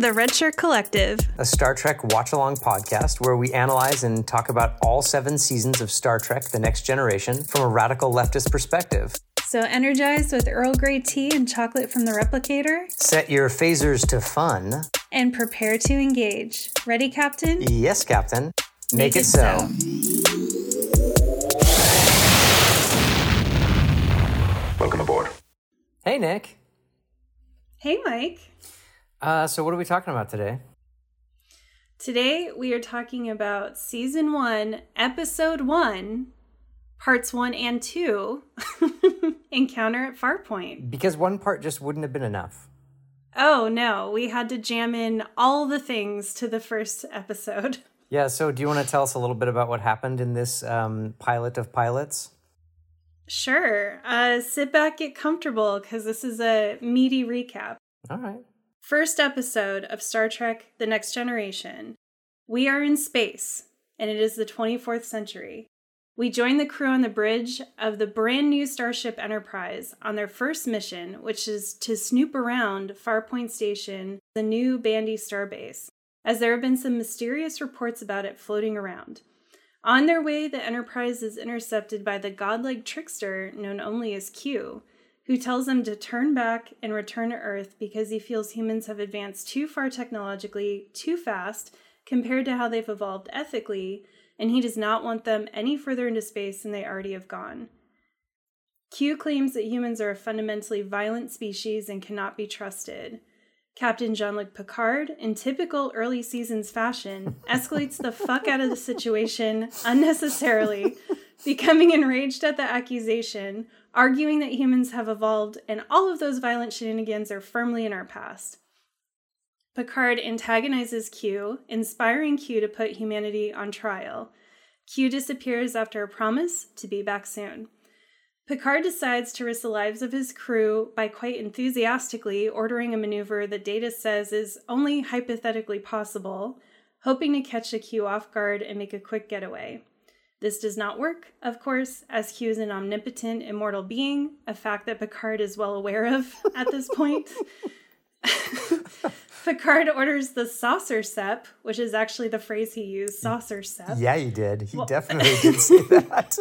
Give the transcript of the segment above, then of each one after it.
Welcome to the Red Shirt Collective, a Star Trek watch along podcast where we analyze and talk about all seven seasons of Star Trek The Next Generation from a radical leftist perspective. So, energized with Earl Grey tea and chocolate from the replicator. Set your phasers to fun. And prepare to engage. Ready, Captain? Yes, Captain. Make, Make it, it, so. so. Welcome aboard. Hey, Nic. Hey, Mike. Uh, so, what are we talking about today? Today, we are talking about season one, episode one, parts one and two Encounter at Farpoint. Because one part just wouldn't have been enough. Oh, no. We had to jam in all the things to the first episode. Yeah, so do you want to tell us a little bit about what happened in this um, pilot of pilots? Sure. Uh, sit back, get comfortable, because this is a meaty recap. All right. First episode of Star Trek The Next Generation. We are in space, and it is the 24th century. We join the crew on the bridge of the brand new Starship Enterprise on their first mission, which is to snoop around Farpoint Station, the new Bandi starbase, as there have been some mysterious reports about it floating around. On their way, the Enterprise is intercepted by the godlike trickster known only as Q, who tells them to turn back and return to Earth because he feels humans have advanced too far technologically, too fast, compared to how they've evolved ethically, and he does not want them any further into space than they already have gone. Q claims that humans are a fundamentally violent species and cannot be trusted. Captain Jean Luc Picard, in typical early seasons fashion, escalates the fuck out of the situation unnecessarily, becoming enraged at the accusation, arguing that humans have evolved and all of those violent shenanigans are firmly in our past. Picard antagonizes Q, inspiring Q to put humanity on trial. Q disappears after a promise to be back soon. Picard decides to risk the lives of his crew by quite enthusiastically ordering a maneuver that Data says is only hypothetically possible, hoping to catch the Q off guard and make a quick getaway. This does not work, of course, as Q is an omnipotent, immortal being, a fact that Picard is well aware of at this point. Picard orders the saucer sep, which is actually the phrase he used, saucer sep. Yeah, he did. He well, definitely did say that.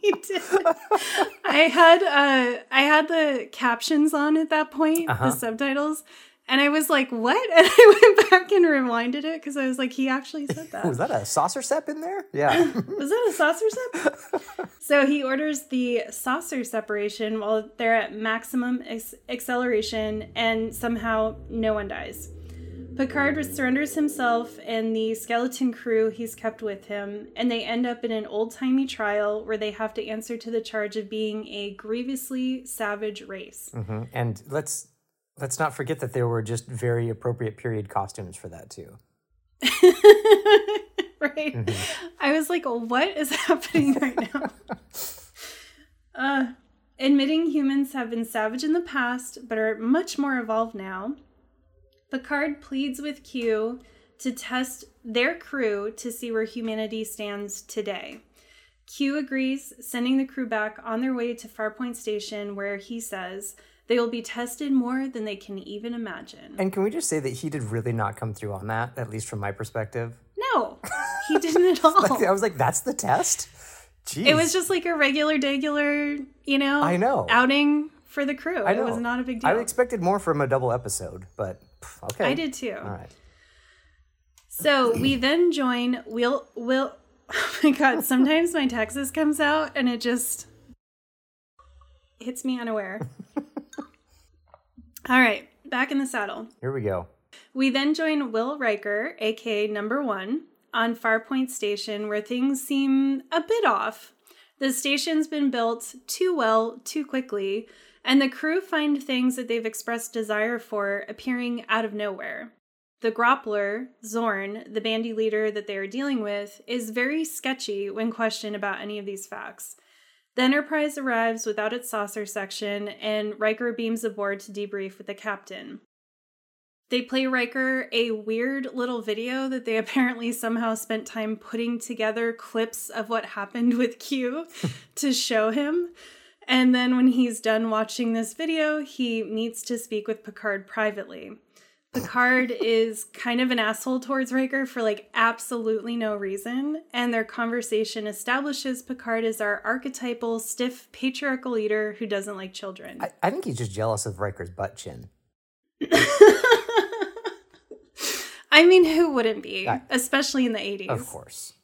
he did. I had uh I had the captions on at that point, uh-huh. the subtitles, and I was like, what? And I went back and rewinded it because I was like, he actually said that. was that a saucer sep in there? Yeah. was that a saucer sep? so he orders the saucer separation while they're at maximum ex- acceleration, and somehow no one dies. Picard surrenders himself and the skeleton crew he's kept with him, and they end up in an old timey trial where they have to answer to the charge of being a grievously savage race. Mm-hmm. And let's Let's not forget that there were just very appropriate period costumes for that too. right. Mm-hmm. I was like, what is happening right now? uh, admitting humans have been savage in the past, but are much more evolved now. Picard pleads with Q to test their crew to see where humanity stands today. Q agrees, sending the crew back on their way to Farpoint Station, where he says, they will be tested more than they can even imagine. And can we just say that he did really not come through on that, at least from my perspective? No, he didn't at all. like, I was like, that's the test? Jeez. It was just like a regular, regular, you know, I know outing for the crew. It was not a big deal. I expected more from a double episode, but okay. I did too. All right. So we then join Will Will. Oh my god! Sometimes my Texas comes out and it just hits me unaware. All right, back in the saddle. Here we go. We then join Will Riker, aka Number One, on Farpoint Station, where things seem a bit off. The station's been built too well, too quickly, and the crew find things that they've expressed desire for appearing out of nowhere. The Groppler, Zorn, the Bandi leader that they are dealing with, is very sketchy when questioned about any of these facts. The Enterprise arrives without its saucer section, and Riker beams aboard to debrief with the captain. They play Riker a weird little video that they apparently somehow spent time putting together clips of what happened with Q to show him. And then when he's done watching this video, he meets to speak with Picard privately. Picard is kind of an asshole towards Riker for like absolutely no reason, and their conversation establishes Picard as our archetypal, stiff, patriarchal leader who doesn't like children. I, I think he's just jealous of Riker's butt chin. I mean, who wouldn't be, I- especially in the 80s? Of course.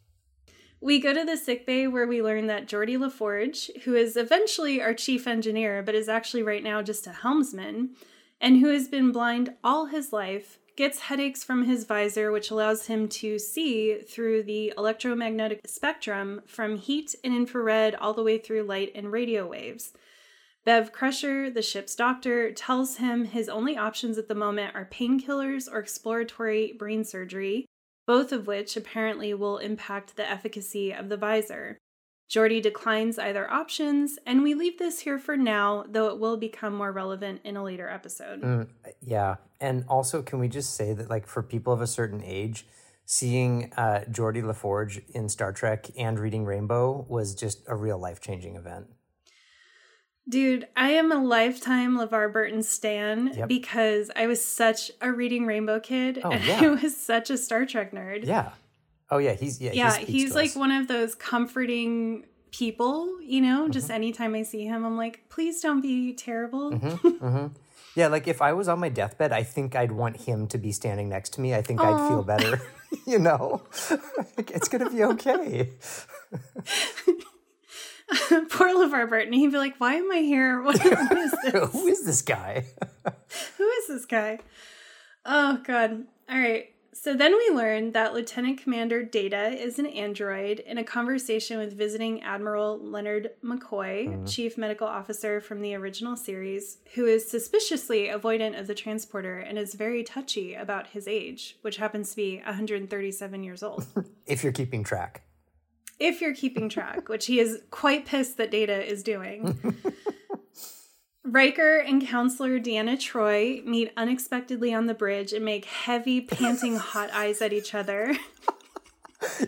We go to the sickbay where we learn that Geordi LaForge, who is eventually our chief engineer, but is actually right now just a helmsman, and who has been blind all his life, gets headaches from his visor, which allows him to see through the electromagnetic spectrum from heat and infrared all the way through light and radio waves. Bev Crusher, the ship's doctor, tells him his only options at the moment are painkillers or exploratory brain surgery, both of which apparently will impact the efficacy of the visor. Geordi declines either options, and we leave this here for now, though it will become more relevant in a later episode. Mm, yeah. And also, can we just say that, like, for people of a certain age, seeing uh, Geordi LaForge in Star Trek and reading Rainbow was just a real life changing event. Dude, I am a lifetime LeVar Burton stan Yep. because I was such a reading Rainbow kid Oh, and yeah. I was such a Star Trek nerd. Yeah. Oh, yeah. He's, yeah. yeah, speaks he's like us. one of those comforting people, you know, Mm-hmm. just anytime I see him, I'm like, please don't be terrible. Mm-hmm. Yeah, like if I was on my deathbed, I think I'd want him to be standing next to me. I think I'd feel better. you know, Like, it's gonna be okay. Poor LeVar Burton. He'd be like, why am I here? What, what is this? Who is this guy? Who is this guy? Oh, God. All right. So then we learn that Lieutenant Commander Data is an android in a conversation with visiting Admiral Leonard McCoy, mm-hmm. Chief Medical Officer from the original series, who is suspiciously avoidant of the transporter and is very touchy about his age, which happens to be 137 years old. if you're keeping track. if you're keeping track, which he is quite pissed that Data is doing. Riker and counselor Deanna Troi meet unexpectedly on the bridge and make heavy, panting hot eyes at each other.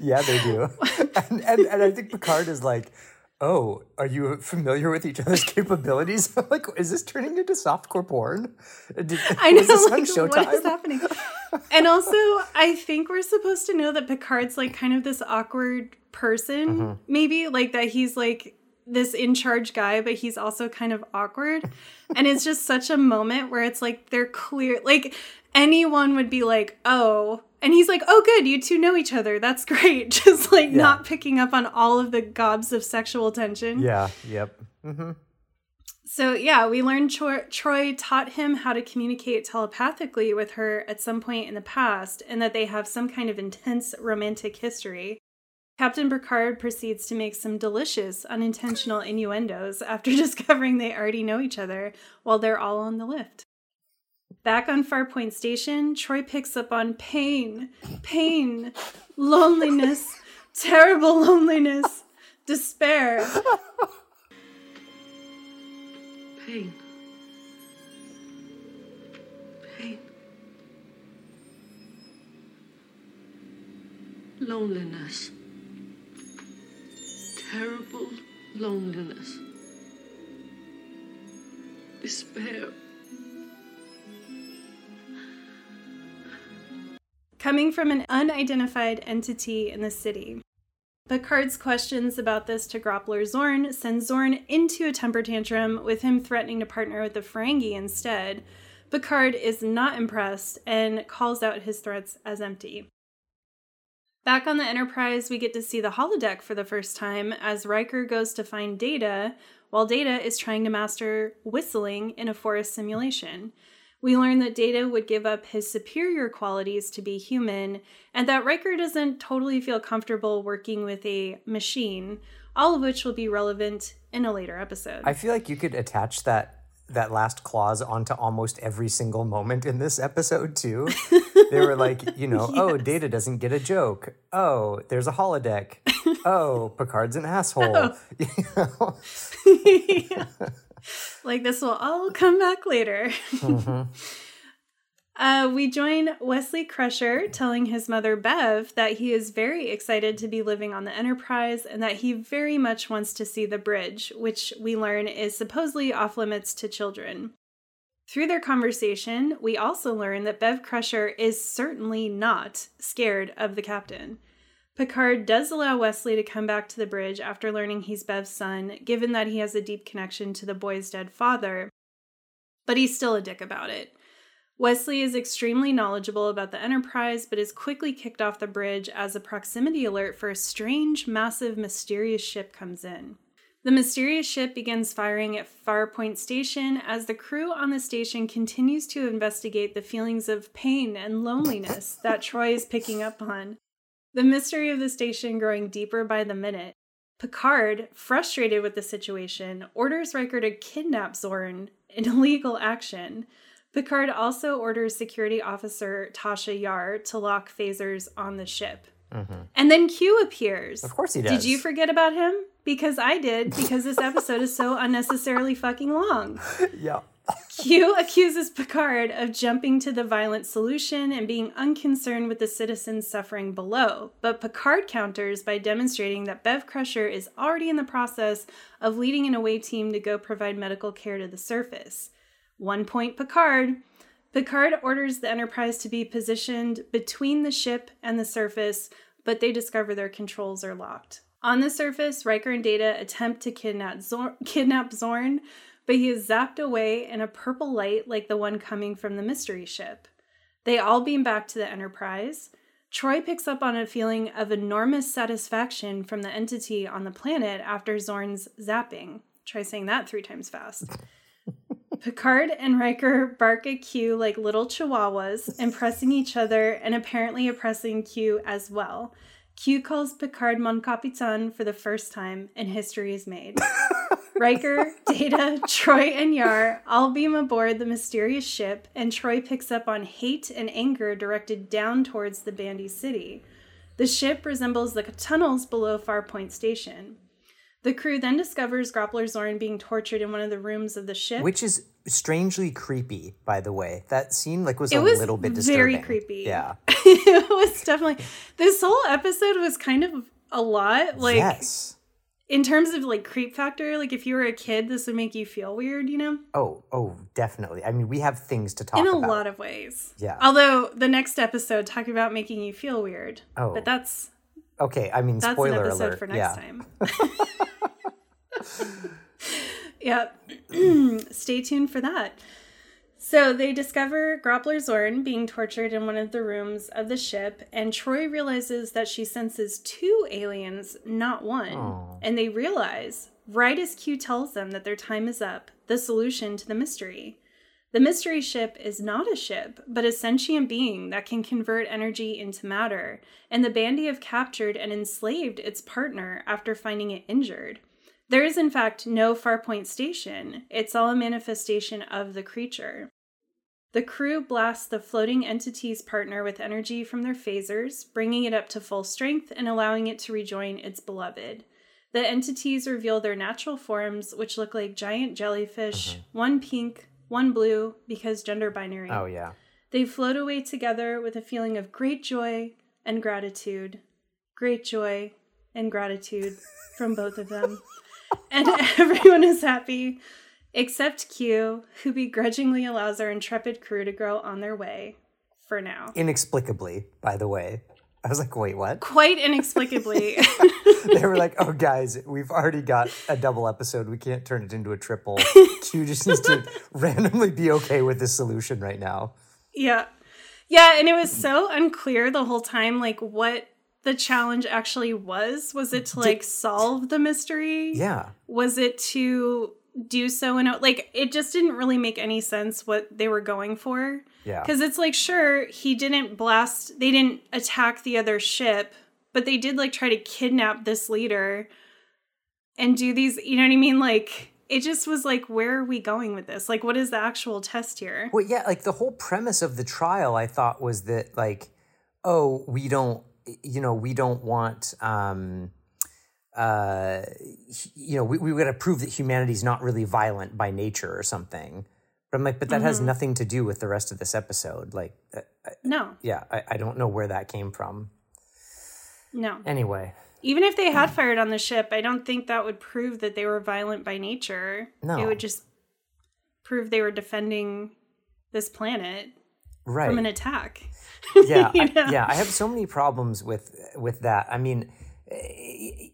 Yeah, they do. and, and and I think Picard is like, "Oh, are you familiar with each other's capabilities?" Like, is this turning into softcore porn? Did, I know, was this on like, what is happening? And also, I think we're supposed to know that Picard's like kind of this awkward person, Mm-hmm. maybe like that he's like this in charge guy, but he's also kind of awkward. and it's just such a moment where it's like they're clear, like anyone would be like, oh. And he's like, oh, good, you two know each other. That's great. Just like not picking up on all of the gobs of sexual tension. Yeah. Yep. Mm-hmm. So, yeah, we learned Troi, Troi taught him how to communicate telepathically with her at some point in the past and that they have some kind of intense romantic history. Captain Picard proceeds to make some delicious unintentional innuendos after discovering they already know each other while they're all on the lift. Back on Farpoint Station, Troi picks up on pain, pain, loneliness, terrible loneliness, despair, Pain. Pain. Loneliness. Loneliness. Despair. coming from an unidentified entity in the city. Picard's questions about this to Groppler Zorn send Zorn into a temper tantrum, with him threatening to partner with the Ferengi instead. Picard is not impressed and calls out his threats as empty. Back on the Enterprise, we get to see the holodeck for the first time as Riker goes to find Data, while Data is trying to master whistling in a forest simulation. We learn that Data would give up his superior qualities to be human, and that Riker doesn't totally feel comfortable working with a machine, all of which will be relevant in a later episode. I feel like you could attach that that last clause onto almost every single moment in this episode too. they were like, you know, oh, Data doesn't get a joke. Oh, there's a holodeck. Oh, Picard's an asshole. Oh. You know? like this will all come back later. Mm-hmm. Uh, we join Wesley Crusher telling his mother Bev that he is very excited to be living on the Enterprise and that he very much wants to see the bridge, which we learn is supposedly off limits to children. Through their conversation, we also learn that Bev Crusher is certainly not scared of the captain. Picard does allow Wesley to come back to the bridge after learning he's Bev's son, given that he has a deep connection to the boy's dead father, but he's still a dick about it. Wesley is extremely knowledgeable about the Enterprise, but is quickly kicked off the bridge as a proximity alert for a strange, massive, mysterious ship comes in. The mysterious ship begins firing at Farpoint Station as the crew on the station continues to investigate the feelings of pain and loneliness that Troi is picking up on. The mystery of the station growing deeper by the minute. Picard, frustrated with the situation, orders Riker to kidnap Zorn in illegal action. Picard also orders security officer Tasha Yar to lock phasers on the ship. Mm-hmm. And then Q appears. Of course he does. Did you forget about him? Because I did, because this episode is so unnecessarily fucking long. Yeah. Q accuses Picard of jumping to the violent solution and being unconcerned with the citizens suffering below. But Picard counters by demonstrating that Bev Crusher is already in the process of leading an away team to go provide medical care to the surface. One point Picard. Picard orders the Enterprise to be positioned between the ship and the surface, but they discover their controls are locked. On the surface, Riker and Data attempt to kidnap, Zor- kidnap Zorn, but he is zapped away in a purple light like the one coming from the mystery ship. They all beam back to the Enterprise. Troi picks up on a feeling of enormous satisfaction from the entity on the planet after Zorn's zapping. Try saying that three times fast. Picard and Riker bark at Q like little chihuahuas, impressing each other and apparently oppressing Q as well. Q calls Picard Mon Capitaine for the first time, and history is made. Riker, Data, Troi, and Yar all beam aboard the mysterious ship, and Troi picks up on hate and anger directed down towards the Bandi city. The ship resembles the tunnels below Farpoint Station. The crew then discovers Groppler Zorn being tortured in one of the rooms of the ship. Which is strangely creepy, by the way. That scene like was It a was little bit disturbing. very creepy. Yeah. it was definitely this whole episode was kind of a lot. Like yes. in terms of like creep factor, like if you were a kid, this would make you feel weird, you know? Oh, oh, definitely. I mean, we have things to talk about. in a about. lot of ways. Yeah. Although the next episode talking about making you feel weird. Oh. But that's Okay, I mean, that's spoiler an episode alert. for next yeah. time. yeah. Stay tuned for that. So they discover Groppler Zorn being tortured in one of the rooms of the ship, and Troi realizes that she senses two aliens, not one. And they realize, right as Q tells them that their time is up, the solution to the mystery. The mystery ship is not a ship, but a sentient being that can convert energy into matter, and the Bandi have captured and enslaved its partner after finding it injured. There is, in fact, no Farpoint station, it's all a manifestation of the creature. The crew blasts the floating entity's partner with energy from their phasers, bringing it up to full strength and allowing it to rejoin its beloved. The entities reveal their natural forms, which look like giant jellyfish, mm-hmm. one pink, one blue, because gender binary. Oh yeah. They float away together with a feeling of great joy and gratitude. Great joy and gratitude from both of them. And everyone is happy except Q, who begrudgingly allows our intrepid crew to go on their way for now. Inexplicably, by the way. I was like, wait, what? Quite inexplicably. they were like, oh, guys, we've already got a double episode. We can't turn it into a triple. Q just needs to randomly be okay with this solution right now. yeah. Yeah, and it was so unclear the whole time, like what the challenge actually was. Was it to like solve the mystery? Yeah. was it to do so in a like it just didn't really make any sense what they were going for Yeah. because it's like sure he didn't blast they didn't attack the other ship but they did like try to kidnap this leader and do these you know what i mean like it just was like where are we going with this like what is the actual test here Well, yeah, like the whole premise of the trial, I thought was that, like, oh, we don't, you know, we don't want, um, uh, you know, we, we got to prove that humanity's not really violent by nature or something. But I'm like, but that has nothing to do with the rest of this episode. Like, uh, no yeah, I, I don't know where that came from. no Anyway, even if they had fired on the ship i don't think that would prove that they were violent by nature No. it would just prove they were defending this planet right from an attack. yeah You I, yeah i have so many problems with with that i mean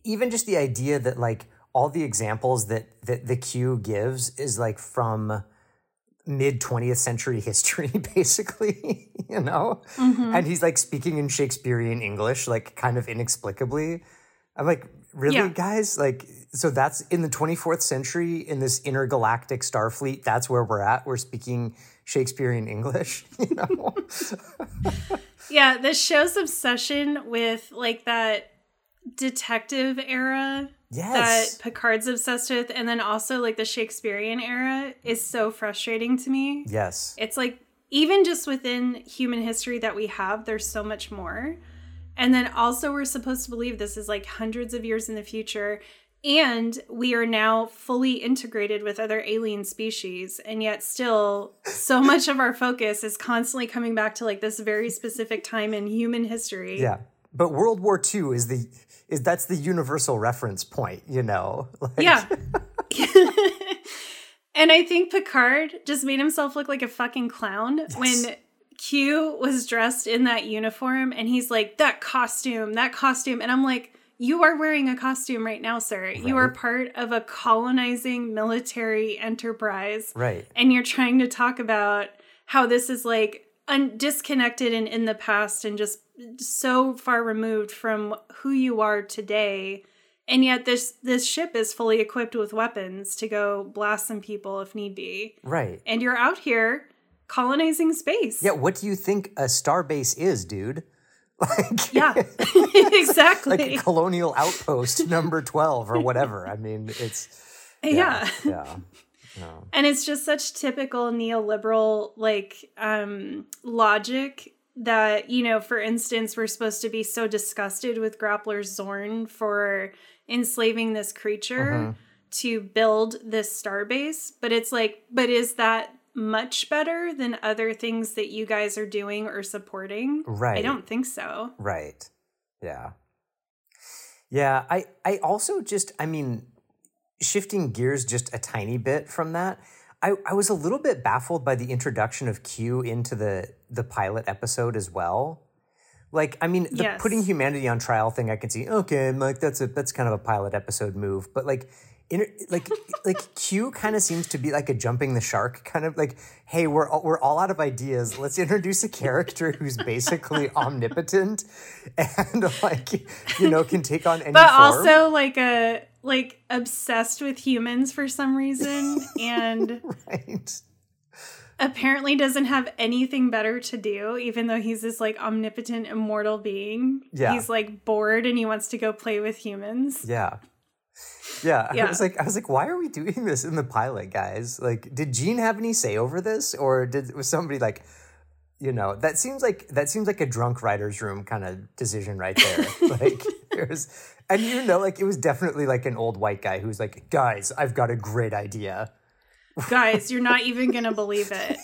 even just the idea that like all the examples that that the q gives is like from mid 20th century history basically you know Mm-hmm. and he's like speaking in shakespearean english like kind of inexplicably i'm like really Yeah. guys like so that's in the 24th century in this intergalactic starfleet that's where we're at we're speaking shakespearean english you know Yeah, this show's obsession with like that detective era yes that Picard's obsessed with, and then also like the Shakespearean era is so frustrating to me. yes It's like even just within human history that we have, there's so much more. And then also, we're supposed to believe this is like hundreds of years in the future. And we are now fully integrated with other alien species. And yet, still, so much of our focus is constantly coming back to like this very specific time in human history. Yeah. But World War II is the is that's the universal reference point, you know? Like, Yeah. and I think Picard just made himself look like a fucking clown when Q was dressed in that uniform and he's like, that costume, that costume. And I'm like, you are wearing a costume right now, sir. You are part of a colonizing military enterprise. Right. And you're trying to talk about how this is like un- disconnected and in the past and just so far removed from who you are today and yet this this ship is fully equipped with weapons to go blast some people if need be Right. and you're out here colonizing space Yeah, what do you think a starbase is, dude? Like yeah exactly like a colonial outpost number 12 or whatever. I mean, it's yeah. yeah. No. and it's just such typical neoliberal like um logic that you know for instance we're supposed to be so disgusted with groppler zorn for enslaving this creature to build this starbase but it's like but is that much better than other things that you guys are doing or supporting Right. i don't think so Right. Yeah. Yeah, I I also just I mean shifting gears just a tiny bit from that. I, I was a little bit baffled by the introduction of Q into the the pilot episode as well. Like, I mean, the Yes. putting humanity on trial thing, I can see. Okay, like that's a that's kind of a pilot episode move, but like, like like Q kind of seems to be like a jumping the shark kind of like, hey, we're all, we're all out of ideas. Let's introduce a character who's basically omnipotent and like you know can take on any but form. also like a like obsessed with humans for some reason and right. apparently doesn't have anything better to do, even though he's this like omnipotent immortal being. Yeah. He's like bored and he wants to go play with humans. Yeah. Yeah, I was like, I was like, why are we doing this in the pilot, guys? Like, did Gene have any say over this, or did was somebody like, you know, that seems like that seems like a drunk writers' room kind of decision right there. like, there's, and you know, like it was definitely like an old white guy who's like, guys, I've got a great idea. Guys, you're not even gonna believe it.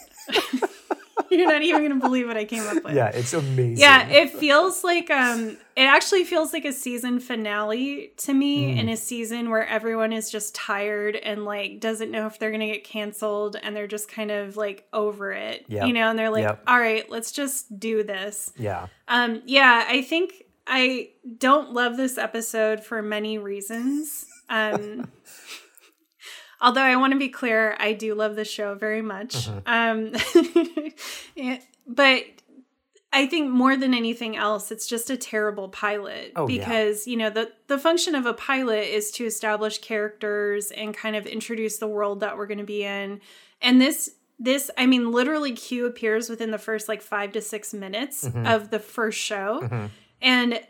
you're not even gonna believe what I came up with. Yeah, it's amazing. Yeah, it feels like um it actually feels like a season finale to me Mm. in a season where everyone is just tired and like doesn't know if they're going to get canceled and they're just kind of like over it. Yep. You know, and they're like, Yep. "All right, let's just do this." yeah, Um yeah, I think I don't love this episode for many reasons. Um Although I want to be clear, I do love the show very much. Um yeah, but I think more than anything else, it's just a terrible pilot Oh, yeah. because you know the the function of a pilot is to establish characters and kind of introduce the world that we're going to be in. And this this I mean literally Q appears within the first like 5 to 6 minutes Mm-hmm. of the first show. And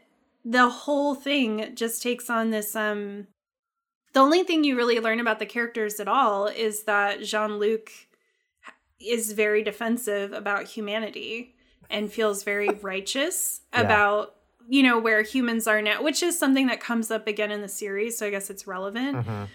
the whole thing just takes on this um the only thing you really learn about the characters at all is that Jean-Luc is very defensive about humanity and feels very righteous Yeah. about you know where humans are now which is something that comes up again in the series so i guess it's relevant Mhm.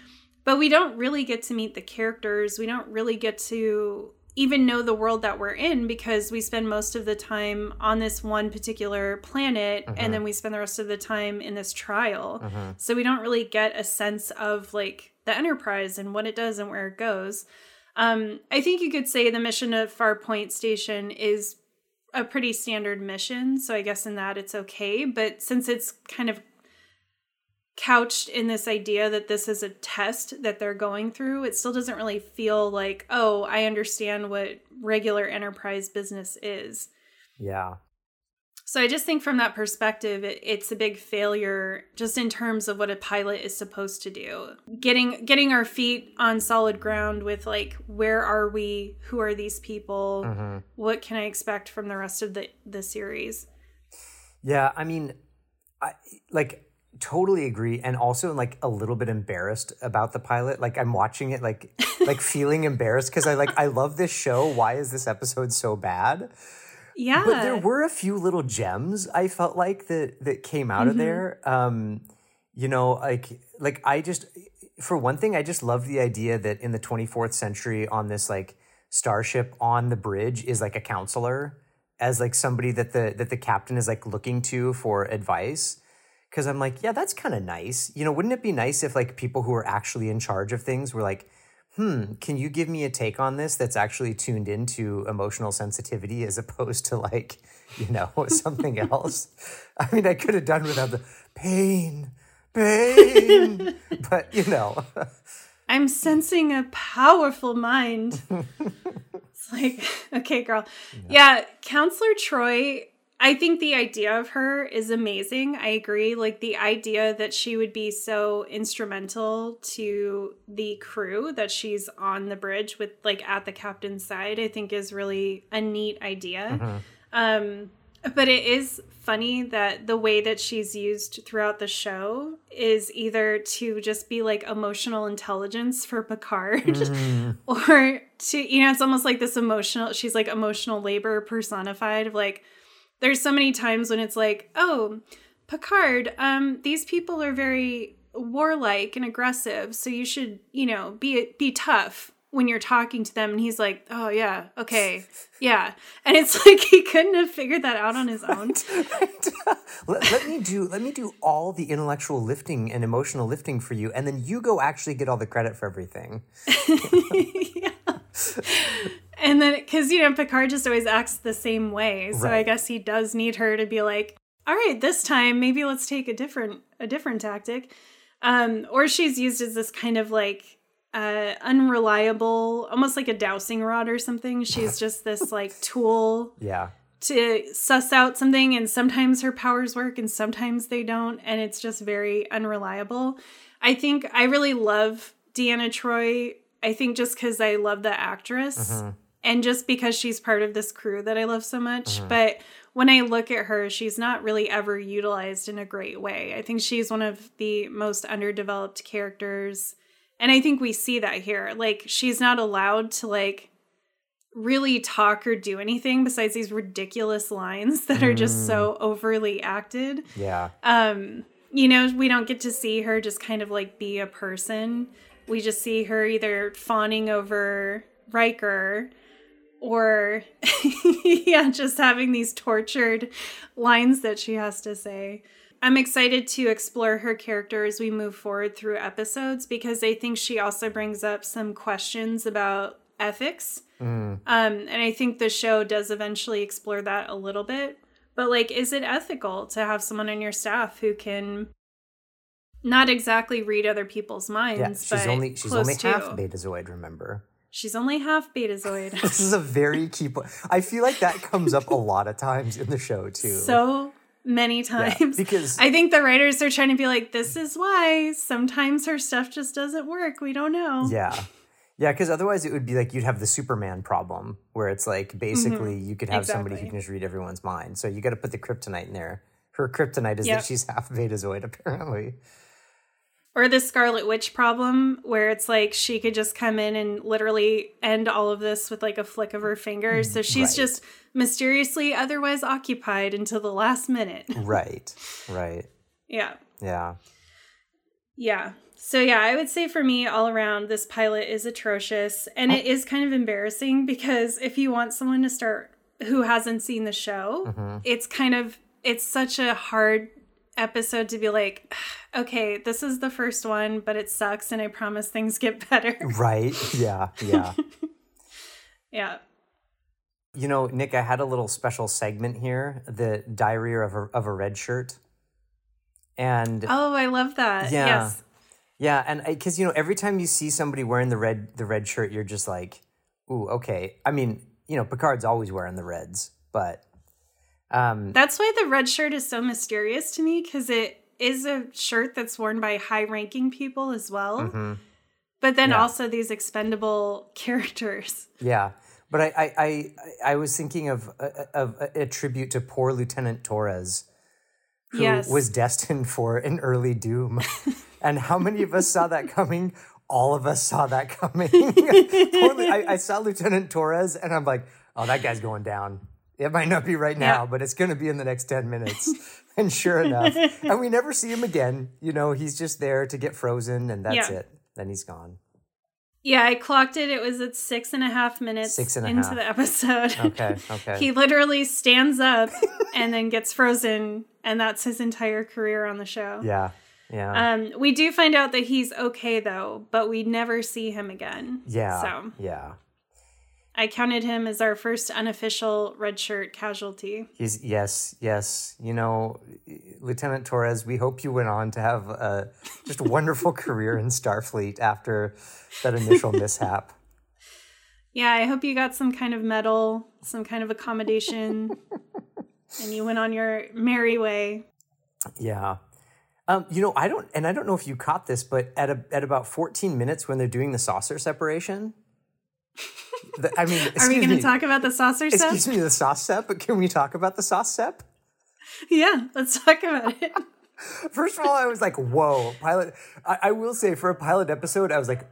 but we don't really get to meet the characters we don't really get to even know the world that we're in because we spend most of the time on this one particular planet and then we spend the rest of the time in this trial. So we don't really get a sense of like the enterprise and what it does and where it goes. Um, I think you could say the mission of Farpoint Station is a pretty standard mission, so I guess in that it's okay. But since it's kind of couched in this idea that this is a test that they're going through, it still doesn't really feel like, oh, I understand what regular enterprise business is. Yeah. So I just think from that perspective, it, it's a big failure just in terms of what a pilot is supposed to do. Getting getting our feet on solid ground with like where are we? Who are these people? Mm-hmm. What can I expect from the rest of the the series? Yeah, I mean, I like totally agree, and also like a little bit embarrassed about the pilot. Like I'm watching it, like like feeling embarrassed because I like I love this show. Why is this episode so bad? Yeah, But there were a few little gems I felt like that that came out of there. Um, you know, like like I just for one thing, I just love the idea that in the 24th century on this like starship on the bridge is like a counselor as like somebody that the that the captain is like looking to for advice. Cause I'm like, yeah, that's kind of nice. You know, wouldn't it be nice if like people who are actually in charge of things were like, hmm, can you give me a take on this that's actually tuned into emotional sensitivity as opposed to like, you know, something else? I mean, I could have done without the pain, pain, but you know, I'm sensing a powerful mind. it's like, okay, girl. Yeah. Counselor Troi, I think the idea of her is amazing. I agree. Like the idea that she would be so instrumental to the crew that she's on the bridge with like at the captain's side, I think is really a neat idea. Um but it is funny that the way that she's used throughout the show is either to just be like emotional intelligence for Picard or to, you know, it's almost like this emotional, she's like emotional labor personified of like, there's so many times when it's like, oh, Picard, um, these people are very warlike and aggressive, so you should, you know, be be tough when you're talking to them. And he's like, oh yeah, okay, yeah, and it's like he couldn't have figured that out on his own. let, let me do let me do all the intellectual lifting and emotional lifting for you, and then you go actually get all the credit for everything. And then, because, you know, Picard just always acts the same way. So I guess he does need her to be like, all right, this time, maybe let's take a different, a different tactic. Um, or she's used as this kind of like, uh, unreliable, almost like a dowsing rod or something. She's just this like tool Yeah. to suss out something and sometimes her powers work and sometimes they don't and it's just very unreliable i think i really love deanna troi i think just because i love the actress and just because she's part of this crew that i love so much but when i look at her she's not really ever utilized in a great way i think she's one of the most underdeveloped characters and i think we see that here like she's not allowed to like really talk or do anything besides these ridiculous lines that are just so overly acted. Yeah. Um, you know, we don't get to see her just kind of like be a person. We just see her either fawning over Riker or yeah, just having these tortured lines that she has to say. I'm excited to explore her character as we move forward through episodes because I think she also brings up some questions about ethics. Um, and I think the show does eventually explore that a little bit. But like, is it ethical to have someone on your staff who can not exactly read other people's minds? Yeah. She's only she's only to. half betazoid, remember? She's only half betazoid. This is a very key point. I feel like that comes up a lot of times in the show too. so many times because- I think the writers are trying to be like, this is why sometimes her stuff just doesn't work. We don't know. Yeah. Yeah, because otherwise it would be like you'd have the Superman problem where it's like basically you could have somebody who Mm-hmm. Can just read everyone's mind. So you got to put the kryptonite in there. Her kryptonite is Yep. that she's half betazoid, apparently. Or the Scarlet Witch problem, where it's like she could just come in and literally end all of this with like a flick of her fingers. So mm, she's Right. just mysteriously otherwise occupied until the last minute. right. Right. yeah. Yeah. Yeah. So yeah, I would say for me all around this pilot is atrocious and oh. it is kind of embarrassing because if you want someone to start who hasn't seen the show, mm-hmm. it's kind of it's such a hard episode to be like, okay, this is the first one, but it sucks and I promise things get better. Right. Yeah. Yeah. Yeah. You know, Nic, I had a little special segment here, the diary of a, of a red shirt. And Oh, I love that. Yeah. Yes. yeah, and because you know, every time you see somebody wearing the red the red shirt, you're just like, "Ooh, okay." I mean, you know, Picard's always wearing the reds, but um, That's why the red shirt is so mysterious to me because it is a shirt that's worn by high ranking people as well. Mm-hmm. But then Yeah. also these expendable characters. yeah. But I I I, I was thinking of a, of a, a tribute to poor Lieutenant Torres, who Yes. was destined for an early doom. and how many of us saw that coming? All of us saw that coming. Poor- I, I saw Lieutenant Torres, and I'm like, oh, that guy's going down. It might not be right now, Yeah. but it's going to be in the next 10 minutes. and sure enough, and we never see him again. You know, he's just there to get frozen, and that's Yeah. it. Then he's gone. Yeah, I clocked it. It was at six and a half minutes Six and a into half. the episode. Okay, okay. he literally stands up and then gets frozen, and that's his entire career on the show. yeah, yeah. Um, we do find out that he's okay though, but we never see him again. yeah, So yeah. I counted him as our first unofficial red shirt casualty. He's yes, yes. You know, Lieutenant Torres. We hope you went on to have a just a wonderful career in Starfleet after that initial mishap. Yeah, I hope you got some kind of medal, some kind of accommodation, and you went on your merry way. Yeah. Um, you know, I don't, and I don't know if you caught this, but at a, at about 14 minutes when they're doing the saucer separation, the, I mean, Are we going to talk about the saucer excuse me, the sauce sep, but can we talk about the sauce sep? Yeah, let's talk about it. First of all, I was like, whoa, pilot. I, I will say for a pilot episode, I was like,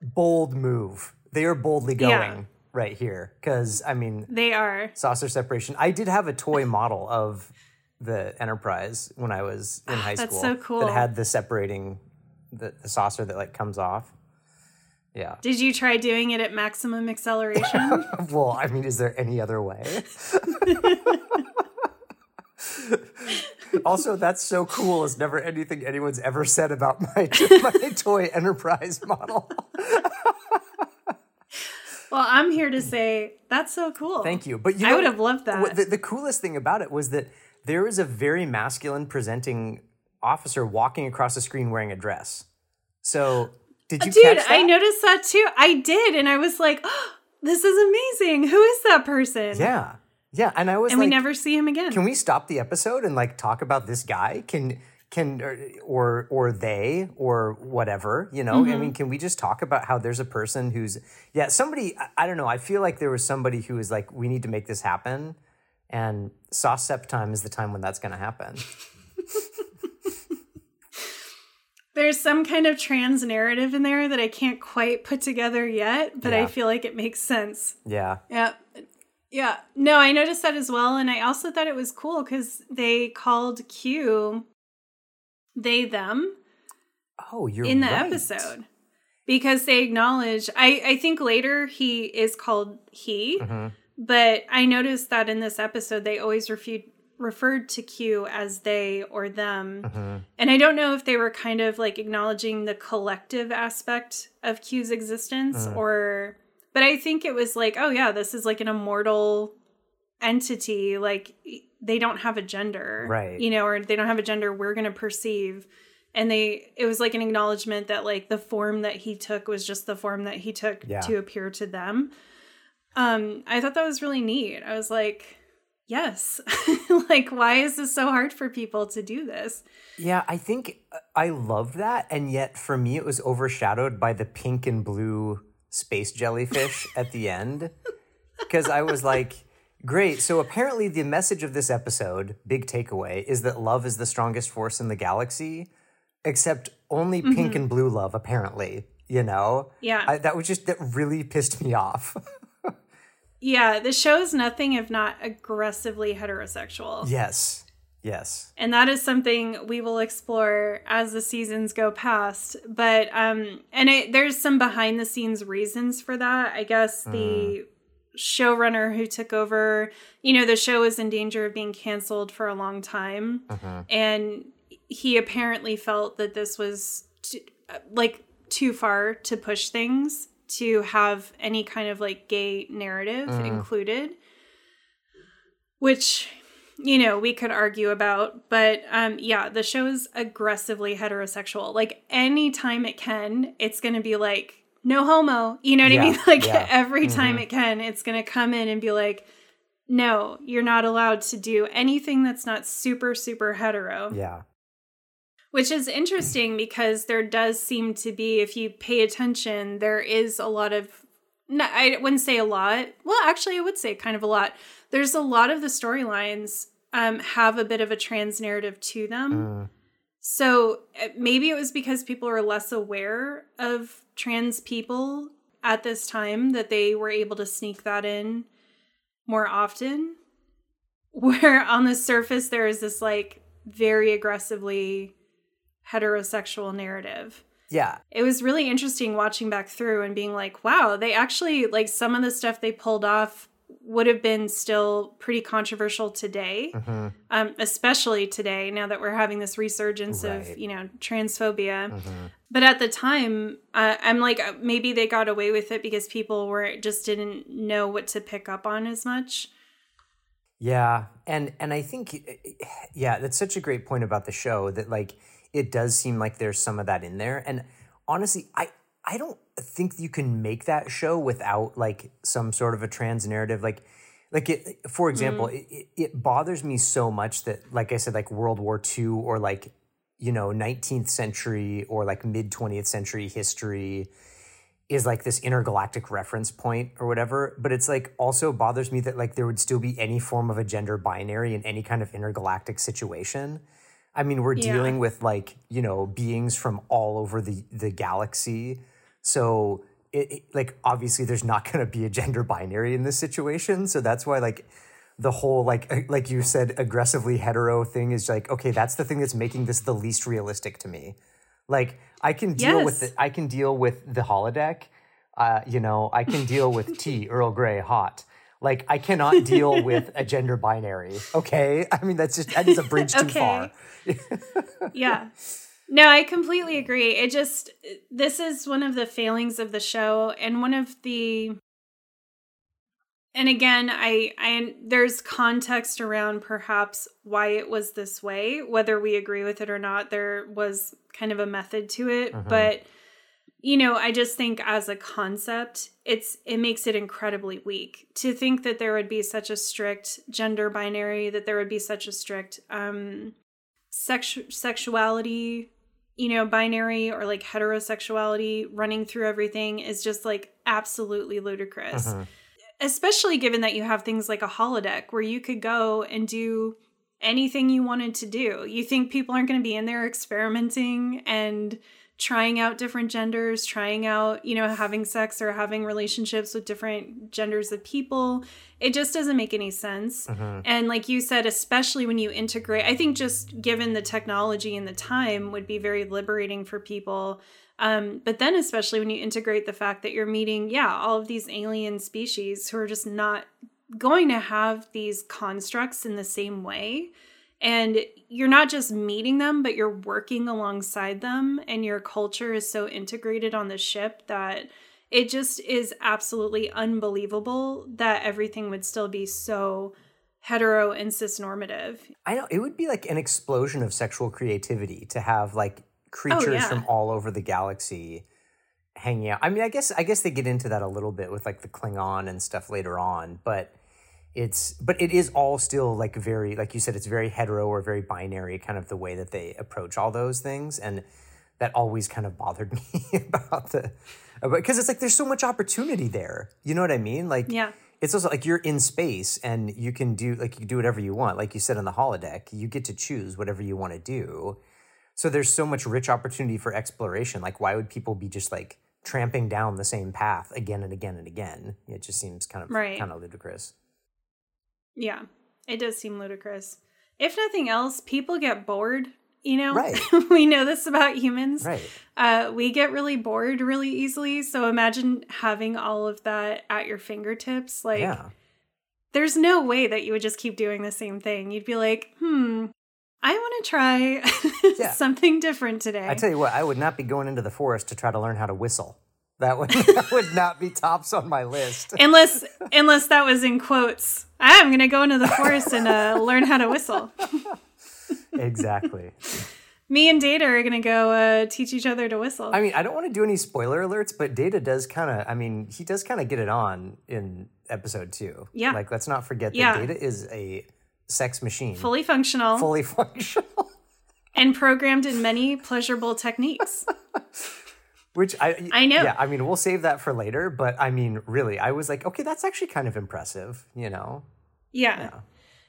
bold move. They are boldly going Yeah. right here. Because, I mean, They are. saucer separation. I did have a toy model of the Enterprise when I was in high Ah, that's school. so cool. That had the separating, the, the saucer that like comes off. Yeah. Did you try doing it at maximum acceleration? Well, I mean, is there any other way? also, that's so cool. Is never anything anyone's ever said about my my toy Enterprise model. well, I'm here to say that's so cool. Thank you. But you I would have loved that. The, the coolest thing about it was that there was a very masculine presenting officer walking across the screen wearing a dress. So, did you Dude? I noticed that too. I did, and I was like, oh, "This is amazing. Who is that person?" Yeah, yeah. And I was and like, we never see him again. can we stop the episode and like talk about this guy? Can can or or, or they or whatever you know? Mm-hmm. I mean, can we just talk about how there's a person who's yeah somebody? I, don't know. I feel like there was somebody who was like, we need to make this happen, and sauce sep time is the time when that's going to happen. There's some kind of trans narrative in there that I can't quite put together yet, but Yeah. I feel like it makes sense. Yeah, Yeah. Yeah. No, I noticed that as well. And I also thought it was cool because they called Q they them Oh, you're right in the right. episode because they acknowledge I, I think later he is called he Mm-hmm. but i noticed that in this episode they always refu- referred to q as they or them Mm-hmm. and i don't know if they were kind of like acknowledging the collective aspect of q's existence Mm. or but i think it was like oh yeah this is like an immortal entity like they don't have a gender Right. you know or they don't have a gender we're going to perceive and they it was like an acknowledgement that like the form that he took was just the form that he took Yeah. to appear to them um i thought that was really neat i was like yes like why is this so hard for people to do this Yeah, I think uh, I love that, and yet for me it was overshadowed by the pink and blue space jellyfish at the end, because I was like, great. So apparently the message of this episode, big takeaway, is that love is the strongest force in the galaxy, except only pink and blue love. Apparently, you know. Yeah. I, that was just that really pissed me off. yeah the show is nothing if not aggressively heterosexual. Yes, yes, and that is something we will explore as the seasons go past. But um and it, there's some behind the scenes reasons for that. I guess the showrunner who took over you know the show was in danger of being canceled for a long time. And he apparently felt that this was t- like too far to push things to have any kind of like gay narrative Mm. included, which you know we could argue about but um yeah the show is aggressively heterosexual like anytime it can it's gonna be like no homo you know what Yeah, i mean like yeah. every time Mhm. it can it's gonna come in and be like no you're not allowed to do anything that's not super super hetero Yeah. Which is interesting because there does seem to be, if you pay attention, there is a lot of, no, I wouldn't say a lot. Well, actually, I would say kind of a lot. There's a lot of the storylines um, have a bit of a trans narrative to them. Mm. So uh, maybe it was because people are less aware of trans people at this time that they were able to sneak that in more often. Where on the surface, there is this like very aggressively heterosexual narrative. Yeah. It was really interesting watching back through and being like, wow, they actually, like, some of the stuff they pulled off would have been still pretty controversial today hmm um, especially today now that we're having this resurgence Right. of you know transphobia hmm but at the time uh, i'm like uh, maybe they got away with it because people were just didn't know what to pick up on as much Yeah, and and I think yeah, that's such a great point about the show that like it does seem like there's some of that in there. And honestly, I I don't think you can make that show without like some sort of a trans narrative. Like like it for example, mm-hmm. it, it, it bothers me so much that like I said like World War II or like you know 19th century or like mid 20th century history is like this intergalactic reference point or whatever. But it's like also bothers me that like there would still be any form of a gender binary in any kind of intergalactic situation i mean we're Yeah. dealing with like you know beings from all over the the galaxy so it, it- like obviously there's not going to be a gender binary in this situation so that's why like the whole like like you said aggressively hetero thing is like okay that's the thing that's making this the least realistic to me like I can deal with Yes. the I can deal with the holodeck. Uh, you know, I can deal with tea, Earl Grey, hot. Like I cannot deal with a gender binary. Okay, I mean that's just that is a bridge too far. yeah no i completely agree it just this is one of the failings of the show and one of the and again i i there's context around perhaps why it was this way whether we agree with it or not there was kind of a method to it Mhm. but you know i just think as a concept it's it makes it incredibly weak to think that there would be such a strict gender binary that there would be such a strict um sexu- sexuality you know binary or like heterosexuality running through everything is just like absolutely ludicrous Mhm. especially given that you have things like a holodeck where you could go and do anything you wanted to do. You think people aren't going to be in there experimenting and trying out different genders, trying out, you know, having sex or having relationships with different genders of people. It just doesn't make any sense. Mhm. And like you said, especially when you integrate, I think just given the technology and the time would be very liberating for people. Um, but then, especially when you integrate the fact that you're meeting, yeah, all of these alien species who are just not going to have these constructs in the same way. And you're not just meeting them, but you're working alongside them. And your culture is so integrated on the ship that it just is absolutely unbelievable that everything would still be so hetero and cisnormative. I know it would be like an explosion of sexual creativity to have like oh, creatures Oh, yeah. from all over the galaxy hanging out. I mean, I guess I guess they get into that a little bit with like the Klingon and stuff later on, but it's but it is all still like very like you said it's very hetero or very binary kind of the way that they approach all those things and that always kind of bothered me about the because it's like there's so much opportunity there. You know what I mean? Like Yeah. it's also like you're in space and you can do like you can do whatever you want like you said on the holodeck you get to choose whatever you want to do so there's so much rich opportunity for exploration like why would people be just like tramping down the same path again and again and again it just seems kind of Right. kind of ludicrous Yeah, it does seem ludicrous. If nothing else, people get bored. You know, Right. we know this about humans. right Uh, we get really bored really easily. So imagine having all of that at your fingertips. Like, yeah there's no way that you would just keep doing the same thing. You'd be like, hmm, I want to try Yeah. something different today. i tell you what i would not be going into the forest to try to learn how to whistle That would that would not be tops on my list. unless unless that was in quotes. I'm gonna go into the forest and uh, learn how to whistle. exactly. Me and Data are gonna go uh, teach each other to whistle. I mean, I don't want to do any spoiler alerts, but Data does kind of. I mean, he does kind of get it on in episode two. Yeah. Like, let's not forget that Data is a sex machine, Fully functional fully functional. and programmed in many pleasurable techniques. Which I I know. Yeah, I mean, we'll save that for later. But I mean, really, I was like, okay, that's actually kind of impressive. You know? Yeah.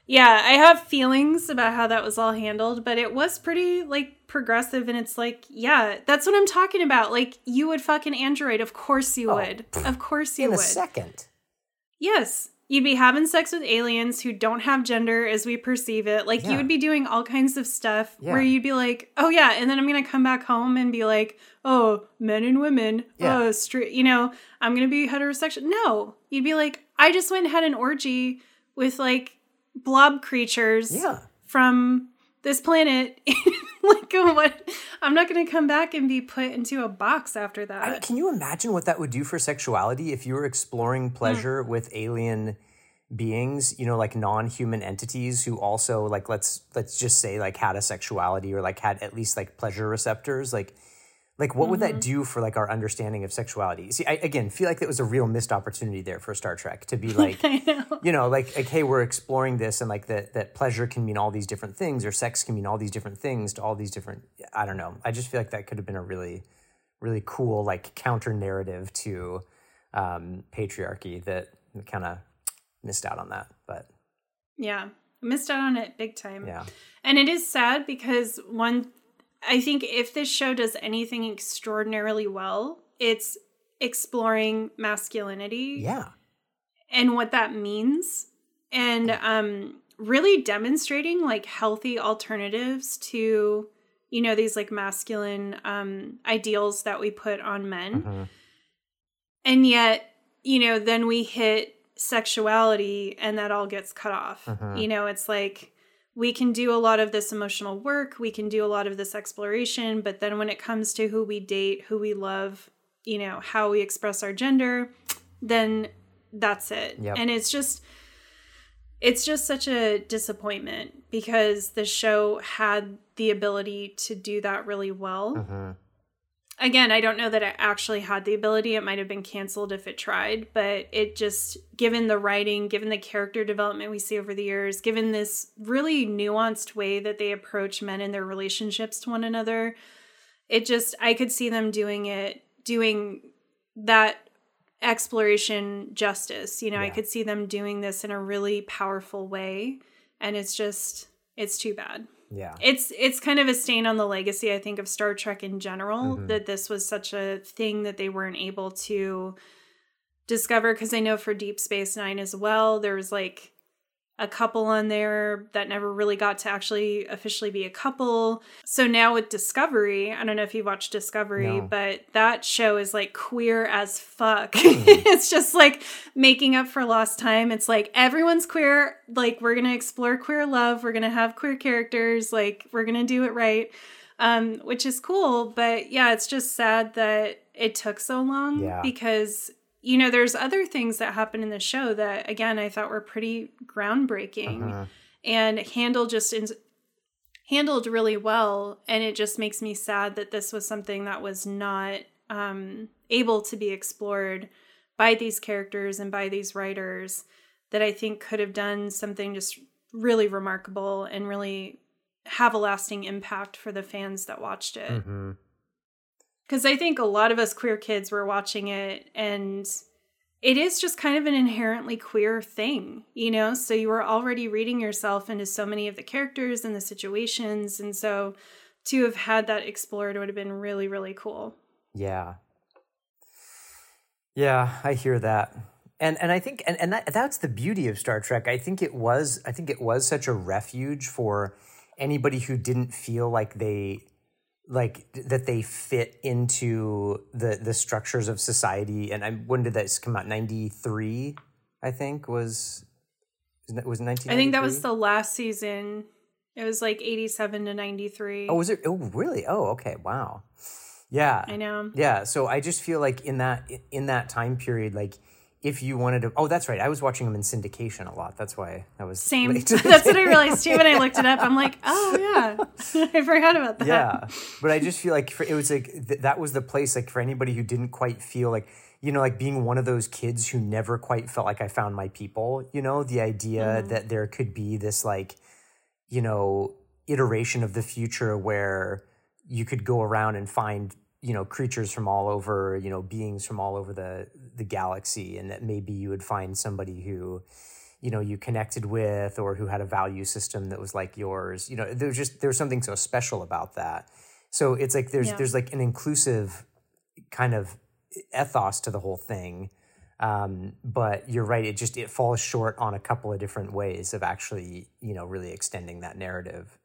Yeah, I have feelings about how that was all handled, but it was pretty like progressive and it's like, yeah, that's what I'm talking about. Like you would fucking android, of course you oh. would. Of course you Oh, In a would. second. Yes. You'd be having sex with aliens who don't have gender as we perceive it. Like Yeah. you would be doing all kinds of stuff where you'd be like, "Oh yeah," and then I'm going to come back home and be like, "Oh, men and women. Yeah. Oh, straight, you know, I'm going to be heterosexual." No. You'd be like, "I just went and had an orgy with like blob creatures Yeah. from this planet." like what? I'm not going to come back and be put into a box after that. I mean, can you imagine what that would do for sexuality if you were exploring pleasure Hmm. with alien beings, you know, like non-human entities who also like let's let's just say like had a sexuality or like had at least like pleasure receptors, like like what would Mm-hmm. that do for like our understanding of sexuality? See, I again feel like that was a real missed opportunity there for Star Trek to be like know. you know, like, like, hey, we're exploring this, and like that that pleasure can mean all these different things, or sex can mean all these different things to all these different. I don't know. I just feel like that could have been a really, really cool like counter narrative to um, patriarchy that kind of missed out on that. But Yeah. Missed out on it big time. yeah, And it is sad because one, I think if this show does anything extraordinarily well, it's exploring masculinity yeah, and what that means and um really demonstrating like healthy alternatives to you know these like masculine um ideals that we put on men Mhm. and yet you know then we hit sexuality and that all gets cut off Mhm. you know it's like we can do a lot of this emotional work we can do a lot of this exploration but then when it comes to who we date who we love you know how we express our gender then that's it Yep. and it's just it's just such a disappointment because the show had the ability to do that really well Mhm. Again, I don't know that it actually had the ability. It might have been canceled if it tried, but it just, given the writing, given the character development we see over the years, given this really nuanced way that they approach men and their relationships to one another, it just, I could see them doing it, doing that exploration justice. You know, I could see them doing this in a really powerful way. And it's just, it's too bad yeah, it's it's kind of a stain on the legacy i think of star trek in general Mhm. that this was such a thing that they weren't able to discover because i know for deep space nine as well there was like a couple on there that never really got to actually officially be a couple. So now with discovery i don't know if you watched discovery No. but that show is like queer as fuck. It's just like making up for lost time. It's like everyone's queer. Like we're gonna explore queer love. We're gonna have queer characters. Like we're gonna do it right um which is cool. But yeah it's just sad that it took so long Yeah. because you know there's other things that happen in the show that again i thought were pretty groundbreaking Mhm. and handled just in, handled really well and it just makes me sad that this was something that was not um, able to be explored by these characters and by these writers that i think could have done something just really remarkable and really have a lasting impact for the fans that watched it Mhm. Because I think a lot of us queer kids were watching it, and it is just kind of an inherently queer thing, you know? So you were already reading yourself into so many of the characters and the situations. And so to have had that explored would have been really, really cool. Yeah. Yeah, I hear that. And and I think and, and that that's the beauty of Star Trek. I think it was I think it was such a refuge for anybody who didn't feel like they like that they fit into the the structures of society and I when did this come out 93 I think was was it 1993 I think that was the last season. It was like 87 to 93. Oh, was it? Oh, really? Oh, okay. Wow. Yeah. I know. Yeah. So I just feel like in that in that time period, like if you wanted to oh that's right. I was watching them in syndication a lot. That's why I was Same. That's what I realized too when I looked it up. I'm like, oh yeah, I forgot about that. yeah but i just feel like for, it was like th- that was the place like for anybody who didn't quite feel like you know like being one of those kids who never quite felt like i found my people you know the idea Mm-hmm. that there could be this like you know iteration of the future where you could go around and find you know creatures from all over you know beings from all over the the galaxy and that maybe you would find somebody who you know you connected with or who had a value system that was like yours you know there's just there's something so special about that so it's like there's Yeah. there's like an inclusive kind of ethos to the whole thing um, but you're right it just it falls short on a couple of different ways of actually you know really extending that narrative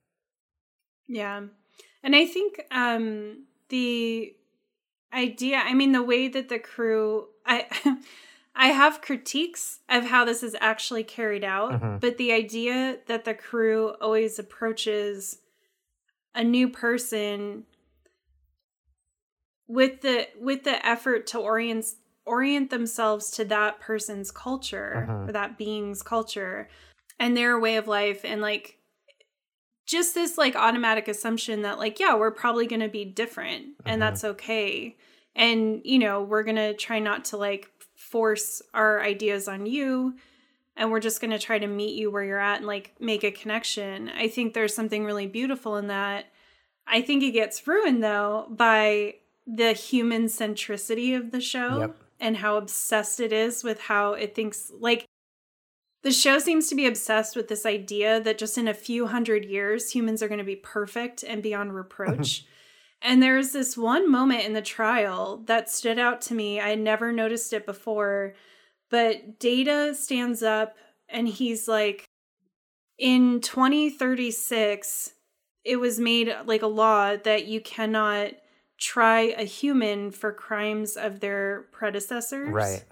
Yeah. And I think um the idea, I mean the way that the crew I I have critiques of how this is actually carried out, Mhm. but the idea that the crew always approaches a new person with the with the effort to orient orient themselves to that person's culture Mhm. or that being's culture and their way of life and like just this like automatic assumption that like yeah we're probably going to be different and Mhm. that's okay and you know we're going to try not to like force our ideas on you. And we're just going to try to meet you where you're at and like make a connection. I think there's something really beautiful in that. I think it gets ruined though by the human centricity of the show Yep. and how obsessed it is with how it thinks like the show seems to be obsessed with this idea that just in a few hundred years humans are going to be perfect and beyond reproach and there's this one moment in the trial that stood out to me i had never noticed it before but data stands up and he's like in 2036 it was made like a law that you cannot try a human for crimes of their predecessors right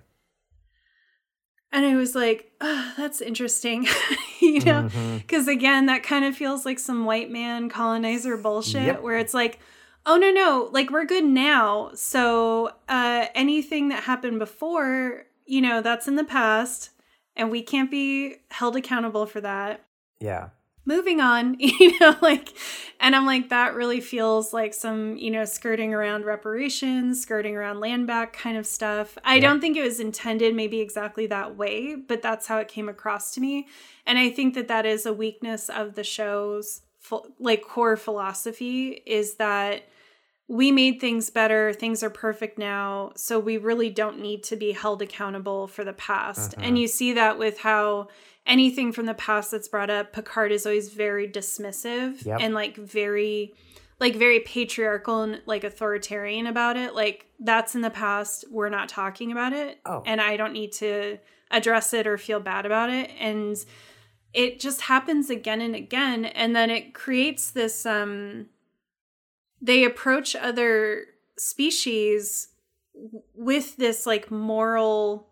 and I was like, oh, that's interesting, you know? Mhm. Because again, that kind of feels like some white man colonizer bullshit Yep. where it's like, oh, no, no, like we're good now. So uh, anything that happened before, you know, that's in the past and we can't be held accountable for that. yeah Moving on, you know, like, and I'm like, that really feels like some, you know, skirting around reparations, skirting around land back kind of stuff. I Yeah. don't think it was intended maybe exactly that way, but that's how it came across to me. And I think that that is a weakness of the show's like core philosophy is that we made things better, things are perfect now, so we really don't need to be held accountable for the past. Mhm. And you see that with how anything from the past that's brought up, Picard is always very dismissive Yep. and like very like very patriarchal and like authoritarian about it. Like that's in the past, we're not talking about it. Oh. And I don't need to address it or feel bad about it. And it just happens again and again and then it creates this um they approach other species with this like moral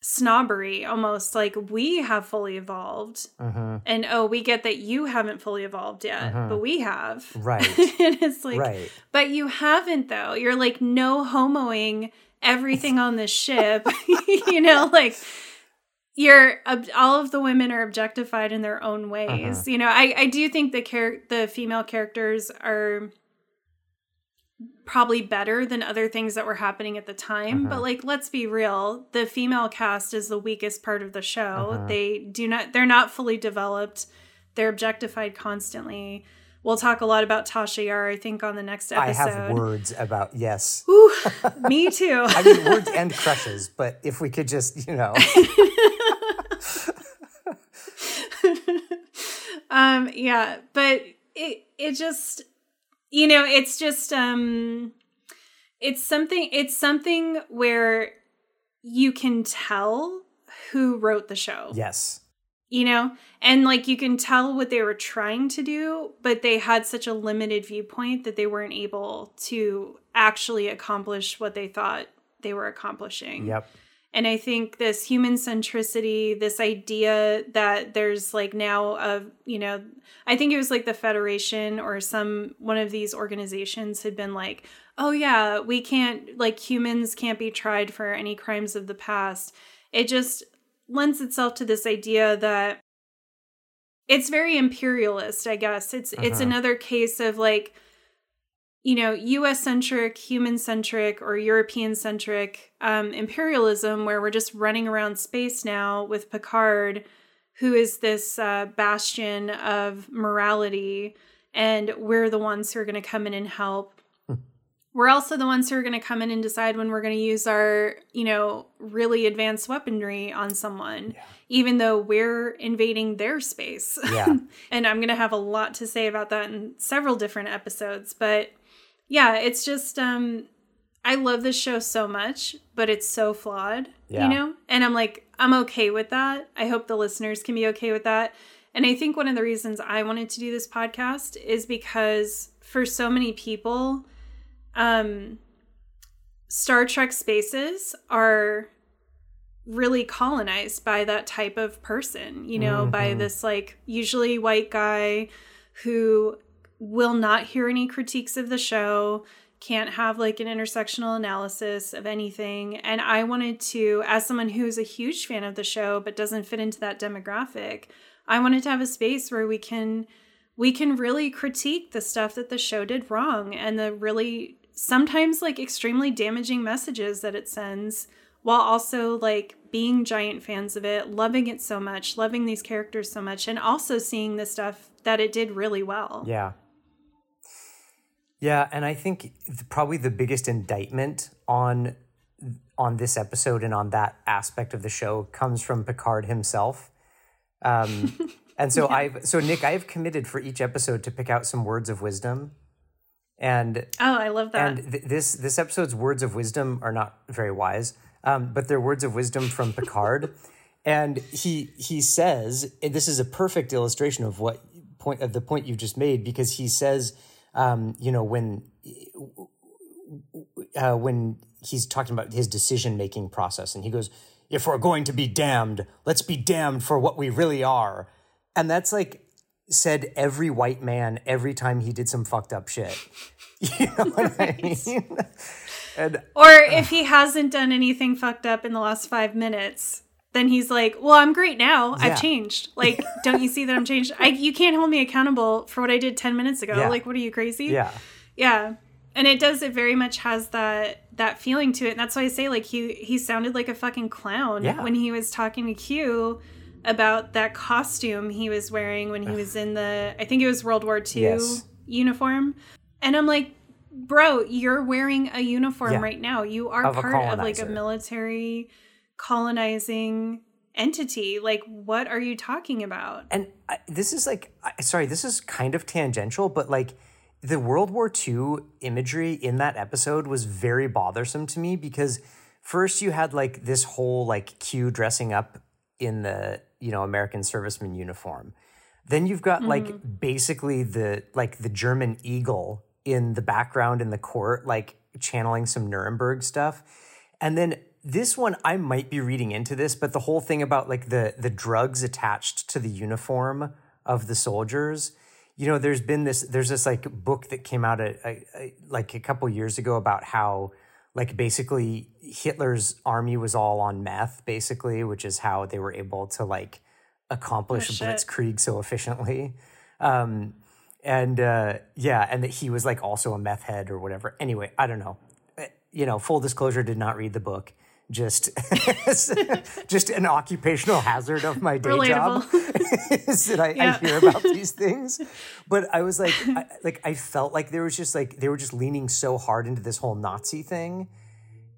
snobbery almost like we have fully evolved. Hmm and oh we get that you haven't fully evolved yet Mhm. but we have. Right. and it's like right. But you haven't though. You're like no homoing everything on this ship. You know like you're all of the women are objectified in their own ways Uh-huh. you know i i do think the char- the female characters are probably better than other things that were happening at the time Uh-huh. but like let's be real the female cast is the weakest part of the show Uh-huh. they do not they're not fully developed they're objectified constantly we'll talk a lot about tasha yar i think on the next episode. i have words about yes. Whew, me too. I mean words and crushes but if we could just you know. Um yeah but it it just you know it's just um it's something it's something where you can tell who wrote the show. Yes you know? And like you can tell what they were trying to do but they had such a limited viewpoint that they weren't able to actually accomplish what they thought they were accomplishing. Yep. And I think this human centricity, this idea that there's like now of, you know, I think it was like the Federation or some one of these organizations had been like, oh yeah, we can't like humans can't be tried for any crimes of the past. It just lends itself to this idea that it's very imperialist, I guess. It's it's Uh-huh. another case of like you know, US centric, human centric, or European centric um, imperialism, where we're just running around space now with Picard, who is this uh, bastion of morality, and we're the ones who are going to come in and help. We're also the ones who are going to come in and decide when we're going to use our, you know, really advanced weaponry on someone, even though we're invading their space. Yeah. and I'm going to have a lot to say about that in several different episodes. But yeah, it's just, um, I love this show so much, but it's so flawed, Yeah. you know? And I'm like, I'm okay with that. I hope the listeners can be okay with that. And I think one of the reasons I wanted to do this podcast is because for so many people, um, Star Trek spaces are really colonized by that type of person, you know, by this like usually white guy who will not hear any critiques of the show, can't have like an intersectional analysis of anything. And I wanted to, as someone who's a huge fan of the show but doesn't fit into that demographic, I wanted to have a space where we can we can really critique the stuff that the show did wrong and the really sometimes like extremely damaging messages that it sends while also like being giant fans of it, loving it so much, loving these characters so much, and also seeing the stuff that it did really well. Yeah. Yeah, and I think th- probably the biggest indictment on on this episode and on that aspect of the show comes from Picard himself. Um, and so I've so Nic, I've committed for each episode to pick out some words of wisdom, and Oh, I love that. and th- this this episode's words of wisdom are not very wise, um, but they're words of wisdom from Picard, and he he says this is a perfect illustration of what point of the point you just made because he says, um, you know, when uh, when he's talking about his decision making process, and he goes, "If we're going to be damned, let's be damned for what we really are," and that's like said every white man every time he did some fucked up shit. You know what I mean? And or uh, if he hasn't done anything fucked up in the last five minutes, then he's like, "Well, I'm great now. Yeah. I've changed. Like, don't you see that I'm changed? I, you can't hold me accountable for what I did ten minutes ago. Yeah. Like, what are you crazy? yeah, yeah." And it does. It very much has that that feeling to it. And that's why I say, like, he he sounded like a fucking clown Yeah. when he was talking to Q about that costume he was wearing when he was in the I think it was World War II Yes. uniform. And I'm like, bro, you're wearing a uniform Yeah. right now. You are Of part of like a military colonizing entity. Like, what are you talking about? and I, this is like I, sorry this is kind of tangential but like the world war ii imagery in that episode was very bothersome to me because first you had like this whole like q dressing up in the you know american serviceman uniform then you've got like mm-hmm. basically the like the german eagle in the background in the court like channeling some nuremberg stuff and then this one I might be reading into this, but the whole thing about like the the drugs attached to the uniform of the soldiers. You know, there's been this there's this like book that came out a, a, a, like a couple years ago about how like basically Hitler's army was all on meth basically, which is how they were able to like accomplish Oh, blitzkrieg so efficiently. Um and uh yeah, and that he was like also a meth head or whatever. Anyway, I don't know you know, full disclosure, did not read the book. Just, just an occupational hazard of my day job is that I, Yeah. I hear about these things. But I was like, I, like I felt like there was just like they were just leaning so hard into this whole Nazi thing,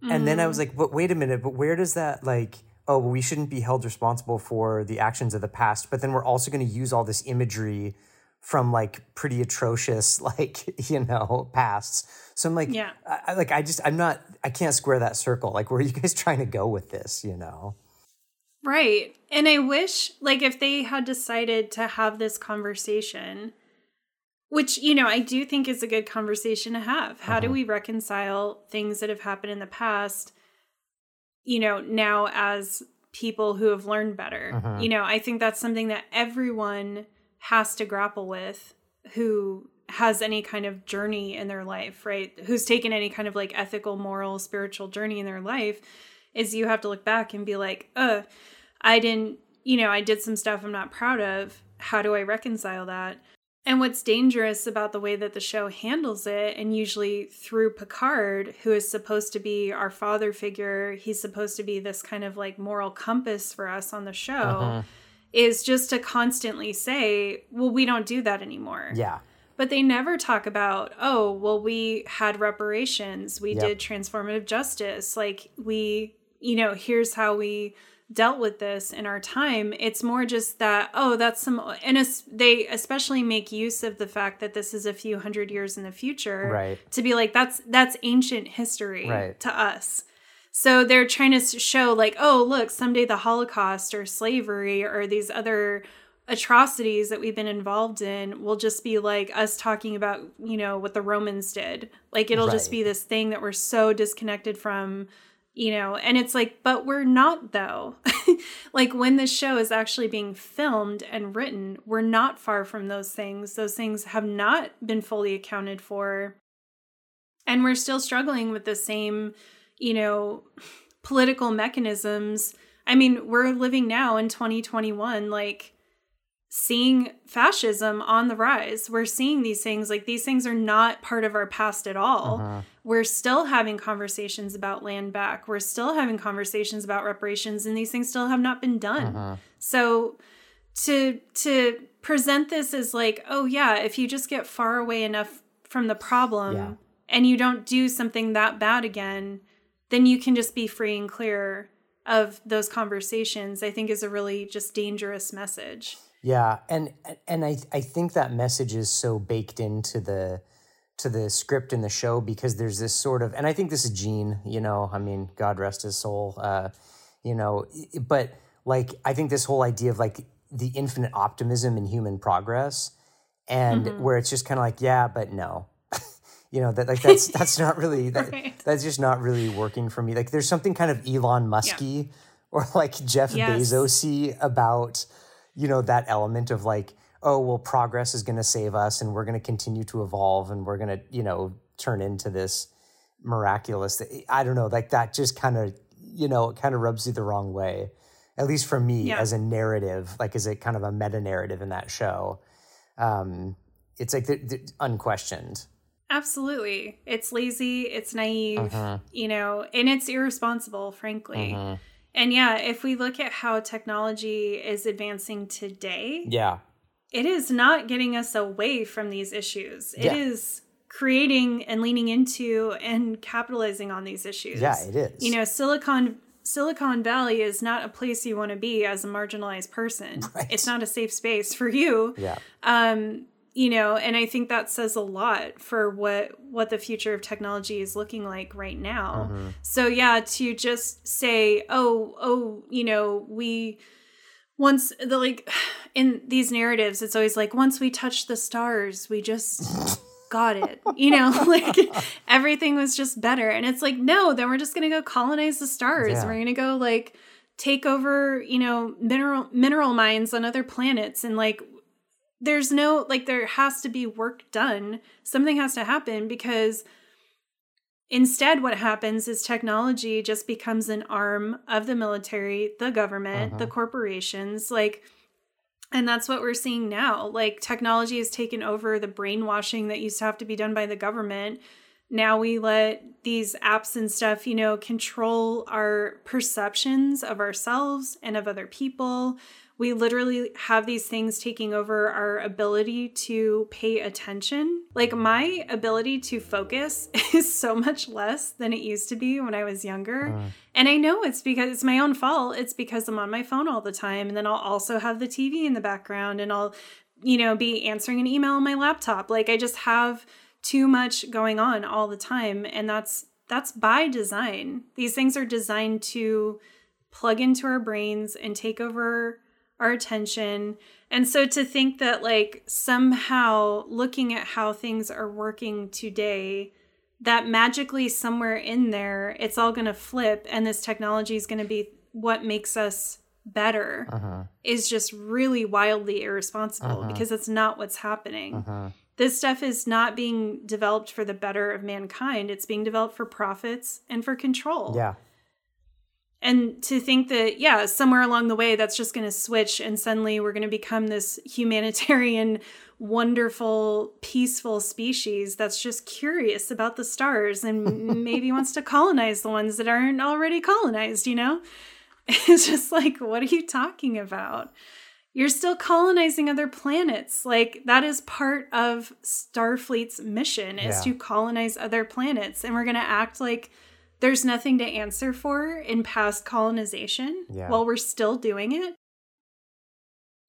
and then I was mm. like, but wait a minute, but where does that like? Oh, well, we shouldn't be held responsible for the actions of the past, but then we're also going to use all this imagery from like pretty atrocious like you know pasts so i'm like Yeah. I, like i just i'm not i can't square that circle like where are you guys trying to go with this you know Right. And I wish, like, if they had decided to have this conversation, which, you know, I do think is a good conversation to have. How do uh-huh. we reconcile things that have happened in the past? you know, now as people who have learned better. Uh-huh. You know, I think that's something that everyone has to grapple with who has any kind of journey in their life, right? Who's taken any kind of like ethical, moral, spiritual journey in their life is you have to look back and be like, uh, I didn't, you know, I did some stuff I'm not proud of. How do I reconcile that? And what's dangerous about the way that the show handles it, and usually through Picard, who is supposed to be our father figure, he's supposed to be this kind of like moral compass for us on the show, is just to constantly say, well, we don't do that anymore. Yeah. But they never talk about, oh, well, we had reparations, we Yep. did transformative justice, like we, you know, here's how we dealt with this in our time. It's more just that, oh, that's some, and they especially make use of the fact that this is a few hundred years in the future, Right. To be like, that's that's ancient history Right. to us. So they're trying to show like, oh, look, someday the Holocaust or slavery or these other atrocities that we've been involved in will just be like us talking about, you know, what the Romans did. Like it'll just be this thing that we're so disconnected from, you know, and it's like, but we're not though. like when this show is actually being filmed and written, we're not far from those things. Those things have not been fully accounted for. And we're still struggling with the same, you know, political mechanisms. I mean, we're living now in 2021, like seeing fascism on the rise. We're seeing these things, like these things are not part of our past at all. Uh-huh. We're still having conversations about land back. We're still having conversations about reparations, and these things still have not been done. Uh-huh. So to to present this as like, oh yeah, if you just get far away enough from the problem Yeah. and you don't do something that bad again, then you can just be free and clear of those conversations. I think is a really just dangerous message. Yeah, and and I I think that message is so baked into the to the script in the show because there's this sort of and I think this is Gene, you know, I mean, God rest his soul, uh, you know, but like I think this whole idea of like the infinite optimism in human progress and where it's just kind of like, yeah, but no. you know, that like that's that's not really that, Right. that's just not really working for me. Like there's something kind of Elon Musky or like Jeff Yes. Bezosy about you know that element of like oh well progress is going to save us and we're going to continue to evolve and we're going to you know turn into this miraculous i don't know like that just kind of you know it kind of rubs you the wrong way at least for me Yeah. as a narrative like as a kind of a meta narrative in that show um it's like the, the, unquestioned Absolutely. It's lazy, it's naive, Mm-hmm. you know, and it's irresponsible, frankly. And yeah, if we look at how technology is advancing today, yeah it is not getting us away from these issues. It Yeah. is creating and leaning into and capitalizing on these issues. yeah it is You know, Silicon Silicon Valley is not a place you want to be as a marginalized person. Right. It's not a safe space for you yeah um you know and i think that says a lot for what what the future of technology is looking like right now. Mm-hmm. So yeah to just say oh oh you know we once the like in these narratives it's always like once we touched the stars we just got it you know? Like everything was just better. And it's like no then we're just gonna go colonize the stars. Yeah. we're gonna go like take over you know mineral mineral mines on other planets and like there's no like there has to be work done. Something has to happen because instead what happens is technology just becomes an arm of the military the government the mm-hmm. corporations like and that's what we're seeing now. Like technology has taken over the brainwashing that used to have to be done by the government. Now we let these apps and stuff you know control our perceptions of ourselves and of other people we literally have these things taking over our ability to pay attention. Like my ability to focus is so much less than it used to be when I was younger. Uh-huh. And I know it's because it's my own fault. It's because I'm on my phone all the time. And then I'll also have the TV in the background and I'll, you know, be answering an email on my laptop. Like I just have too much going on all the time. And that's that's by design. These things are designed to plug into our brains and take over our attention. And so to think that, like, somehow looking at how things are working today that magically somewhere in there it's all going to flip and this technology is going to be what makes us better Uh-huh. is just really wildly irresponsible because that's not what's happening. This stuff is not being developed for the better of mankind. It's being developed for profits and for control. Yeah. And to think that, yeah, somewhere along the way, that's just going to switch and suddenly we're going to become this humanitarian, wonderful, peaceful species that's just curious about the stars and maybe wants to colonize the ones that aren't already colonized, you know? It's just like, what are you talking about? You're still colonizing other planets. Like, that is part of Starfleet's mission is Yeah. to colonize other planets. And we're going to act like there's nothing to answer for in past colonization Yeah. while we're still doing it.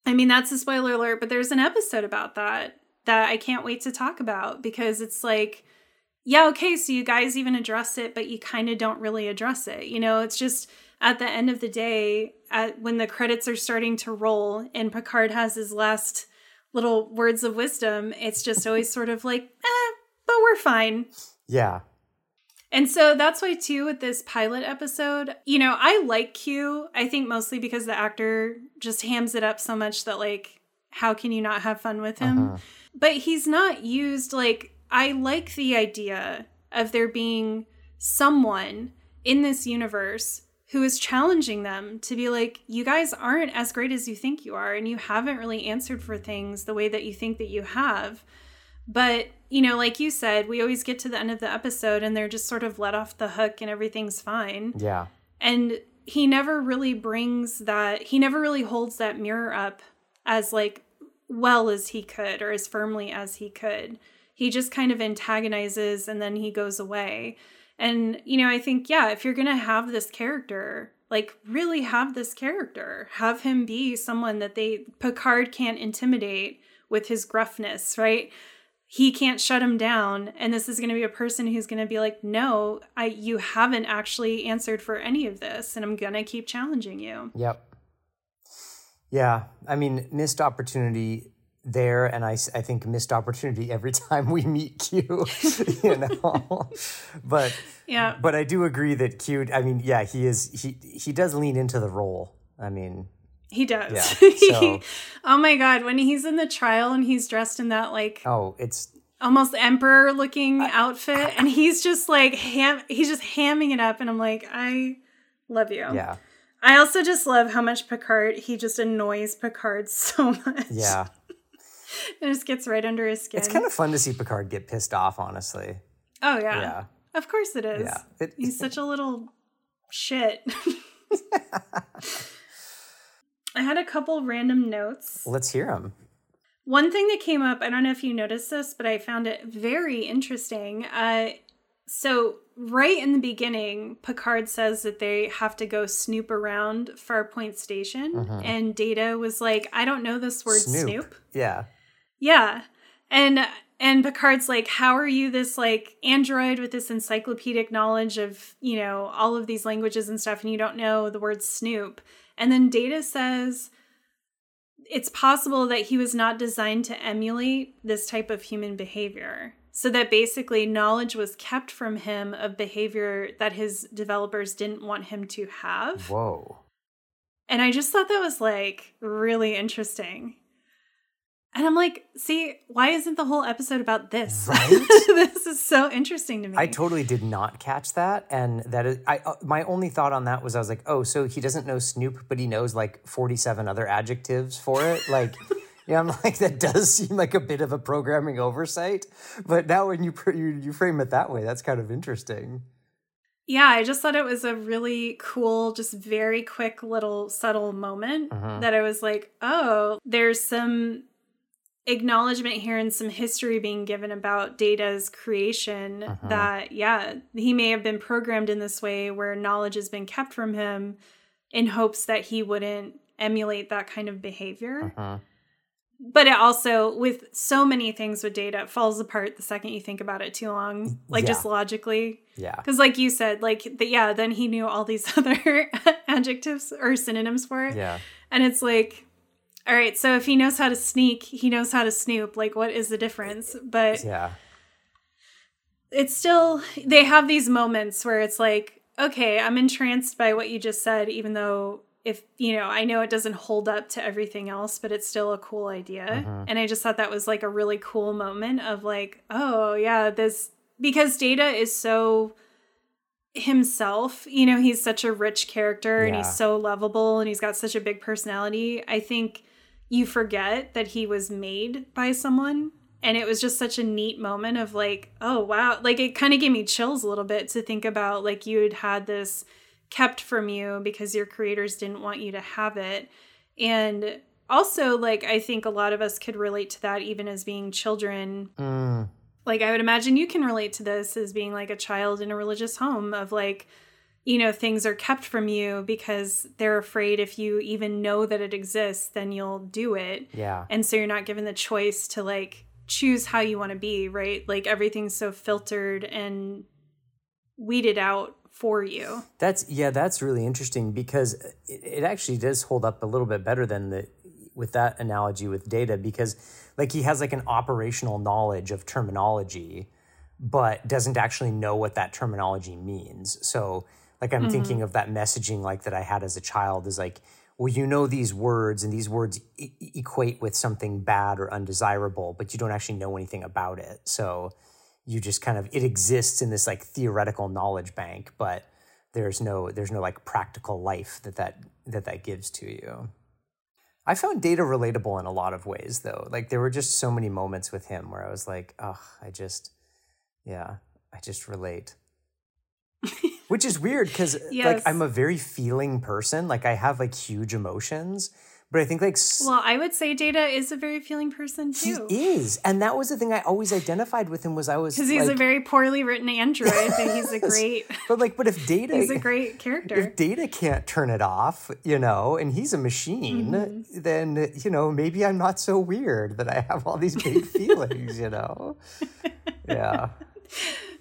I mean, that's a spoiler alert, but there's an episode about that that I can't wait to talk about because it's like, yeah, okay, so you guys even address it, but you kind of don't really address it. You know, it's just at the end of the day, at, when the credits are starting to roll and Picard has his last little words of wisdom, it's just always sort of like, eh, but we're fine. Yeah. And so that's why, too, with this pilot episode, you know, I like Q. I think mostly because the actor just hams it up so much that, like, how can you not have fun with him? Uh-huh. But he's not used, like, I like the idea of there being someone in this universe who is challenging them to be like, you guys aren't as great as you think you are, and you haven't really answered for things the way that you think that you have. But, you know, like you said, we always get to the end of the episode and they're just sort of let off the hook and everything's fine. Yeah. And he never really brings that, he never really holds that mirror up as like well as he could or as firmly as he could. He just kind of antagonizes and then he goes away. And, you know, I think, yeah, if you're going to have this character, like really have this character, have him be someone that they, Picard can't intimidate with his gruffness, right? He can't shut him down and this is going to be a person who's going to be like no i you haven't actually answered for any of this and i'm going to keep challenging you Yep. Yeah. I mean, missed opportunity there, and i, I think missed opportunity every time we meet Q, you know. but yeah but I do agree that Q. I mean, yeah, he is he he does lean into the role. I mean, he does Yeah, so- oh my god when he's in the trial and he's dressed in that like oh, it's almost emperor looking outfit and he's just like ham he's just hamming it up and i'm like i love you yeah, i also just love how much picard he just annoys picard so much yeah. it just gets right under his skin It's kind of fun to see Picard get pissed off. Honestly, oh yeah yeah, Of course it is. yeah. It, He's such a little shit. I had a couple random notes. let's hear them. One thing that came up, I don't know if you noticed this, but I found it very interesting. Uh, so, right in the beginning, Picard says that they have to go snoop around Farpoint Station, and Data was like, I don't know this word snoop. Yeah, Yeah. And and Picard's like, "How are you this like android with this encyclopedic knowledge of, you know, all of these languages and stuff and you don't know the word snoop?" And then Data says it's possible that he was not designed to emulate this type of human behavior. So that basically knowledge was kept from him of behavior that his developers didn't want him to have. whoa. And I just thought that was like really interesting. And I'm like, see, why isn't the whole episode about this? Right? this is so interesting to me. I totally did not catch that, and that is I. Uh, my only thought on that was I was like, oh, so he doesn't know Snoop, but he knows like forty-seven other adjectives for it. Like, yeah, I'm like that does seem like a bit of a programming oversight. But now when you you, you frame it that way, that's kind of interesting. yeah, I just thought it was a really cool, just very quick little subtle moment Uh-huh. that I was like, oh, there's some acknowledgement here and some history being given about Data's creation Uh-huh. that, yeah, he may have been programmed in this way where knowledge has been kept from him in hopes that he wouldn't emulate that kind of behavior. Uh-huh. But it also, with so many things with data, it falls apart the second you think about it too long, like Yeah. just logically. Yeah, Because, like you said, like, the, yeah, then he knew all these other adjectives or synonyms for it. yeah, And it's like, all right, so if he knows how to sneak, he knows how to snoop. Like, what is the difference? But yeah. it's still they have these moments where it's like, okay, I'm entranced by what you just said, even though if you know, I know it doesn't hold up to everything else, but it's still a cool idea. Mm-hmm. And I just thought that was like a really cool moment of like, oh yeah, this because Data is so himself, you know, he's such a rich character and he's so lovable and he's got such a big personality. I think you forget that he was made by someone. And it was just such a neat moment of like, oh wow. Like it kind of gave me chills a little bit to think about like you had had this kept from you because your creators didn't want you to have it. And also, like, I think a lot of us could relate to that even as being children Mm, like i would imagine you can relate to this as being like a child in a religious home of like you know things are kept from you because they're afraid if you even know that it exists then you'll do it yeah. and so you're not given the choice to like choose how you want to be right like everything's so filtered and weeded out for you That's yeah, that's really interesting because it, it actually does hold up a little bit better than the with that analogy with data because like he has like an operational knowledge of terminology but doesn't actually know what that terminology means. So like I'm mm-hmm. thinking of that messaging like that I had as a child is like well you know these words and these words e- equate with something bad or undesirable but you don't actually know anything about it. So you just kind of it exists in this like theoretical knowledge bank but there's no there's no like practical life that that that that gives to you. I found data relatable in a lot of ways though. Like there were just so many moments with him where i was like oh i just yeah i just relate which is weird because like i'm a very feeling person like i have like huge emotions but i think like well i would say data is a very feeling person too. he is and that was the thing i always identified with him was i was because he's like, a very poorly written android but he's a great but like but if data he's a great character if data can't turn it off, you know, and he's a machine, Mm-hmm. then, you know, maybe I'm not so weird that I have all these big feelings, you know? Yeah.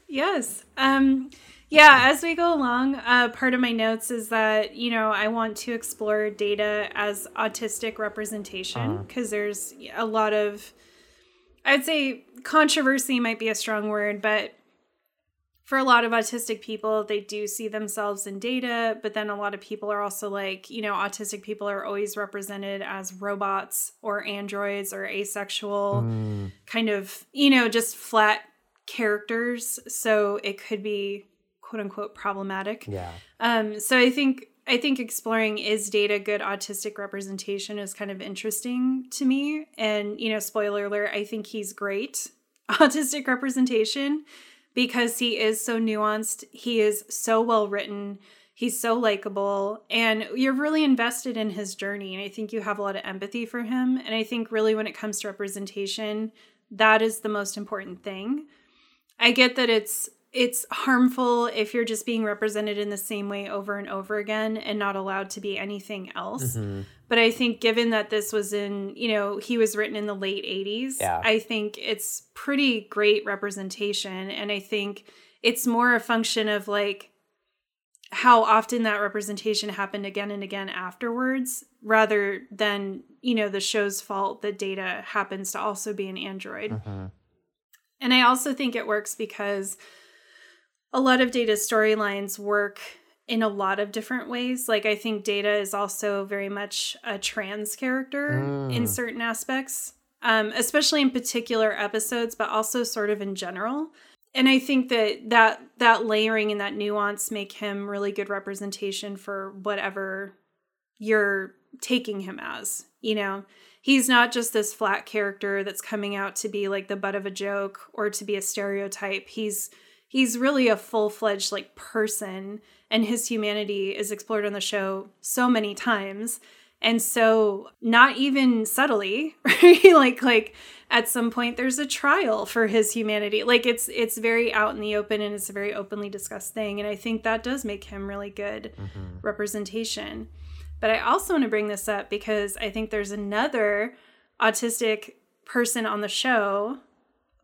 Yes. Um yeah, as we go along, uh, part of my notes is that, you know, I want to explore data as autistic representation because there's a lot of, I'd say controversy might be a strong word, but for a lot of autistic people, they do see themselves in data, but then a lot of people are also like, you know, autistic people are always represented as robots or androids or asexual, kind of, you know, just flat characters. So it could be quote unquote problematic. Yeah. Um, so I think I think exploring is data good autistic representation is kind of interesting to me. And you know, spoiler alert, I think he's great autistic representation because he is so nuanced. He is so well written. He's so likable, and you're really invested in his journey. And I think you have a lot of empathy for him. And I think really when it comes to representation, that is the most important thing. I get that it's it's harmful if you're just being represented in the same way over and over again and not allowed to be anything else. Mm-hmm. But I think given that this was in, you know, he was written in the late 80s, Yeah. I think it's pretty great representation and I think it's more a function of like how often that representation happened again and again afterwards rather than, you know, the show's fault that data happens to also be an android. Mm-hmm. And I also think it works because a lot of data storylines work in a lot of different ways. Like, I think Data is also very much a trans character in certain aspects, um, especially in particular episodes, but also sort of in general. And I think that that that layering and that nuance make him really good representation for whatever you're taking him as. You know, he's not just this flat character that's coming out to be like the butt of a joke or to be a stereotype. He's he's really a full-fledged like person and his humanity is explored on the show so many times. And so not even subtly right? Like like at some point there's a trial for his humanity. Like it's it's very out in the open and it's a very openly discussed thing and i think that does make him really good mm-hmm. representation. But i also want to bring this up because i think there's another autistic person on the show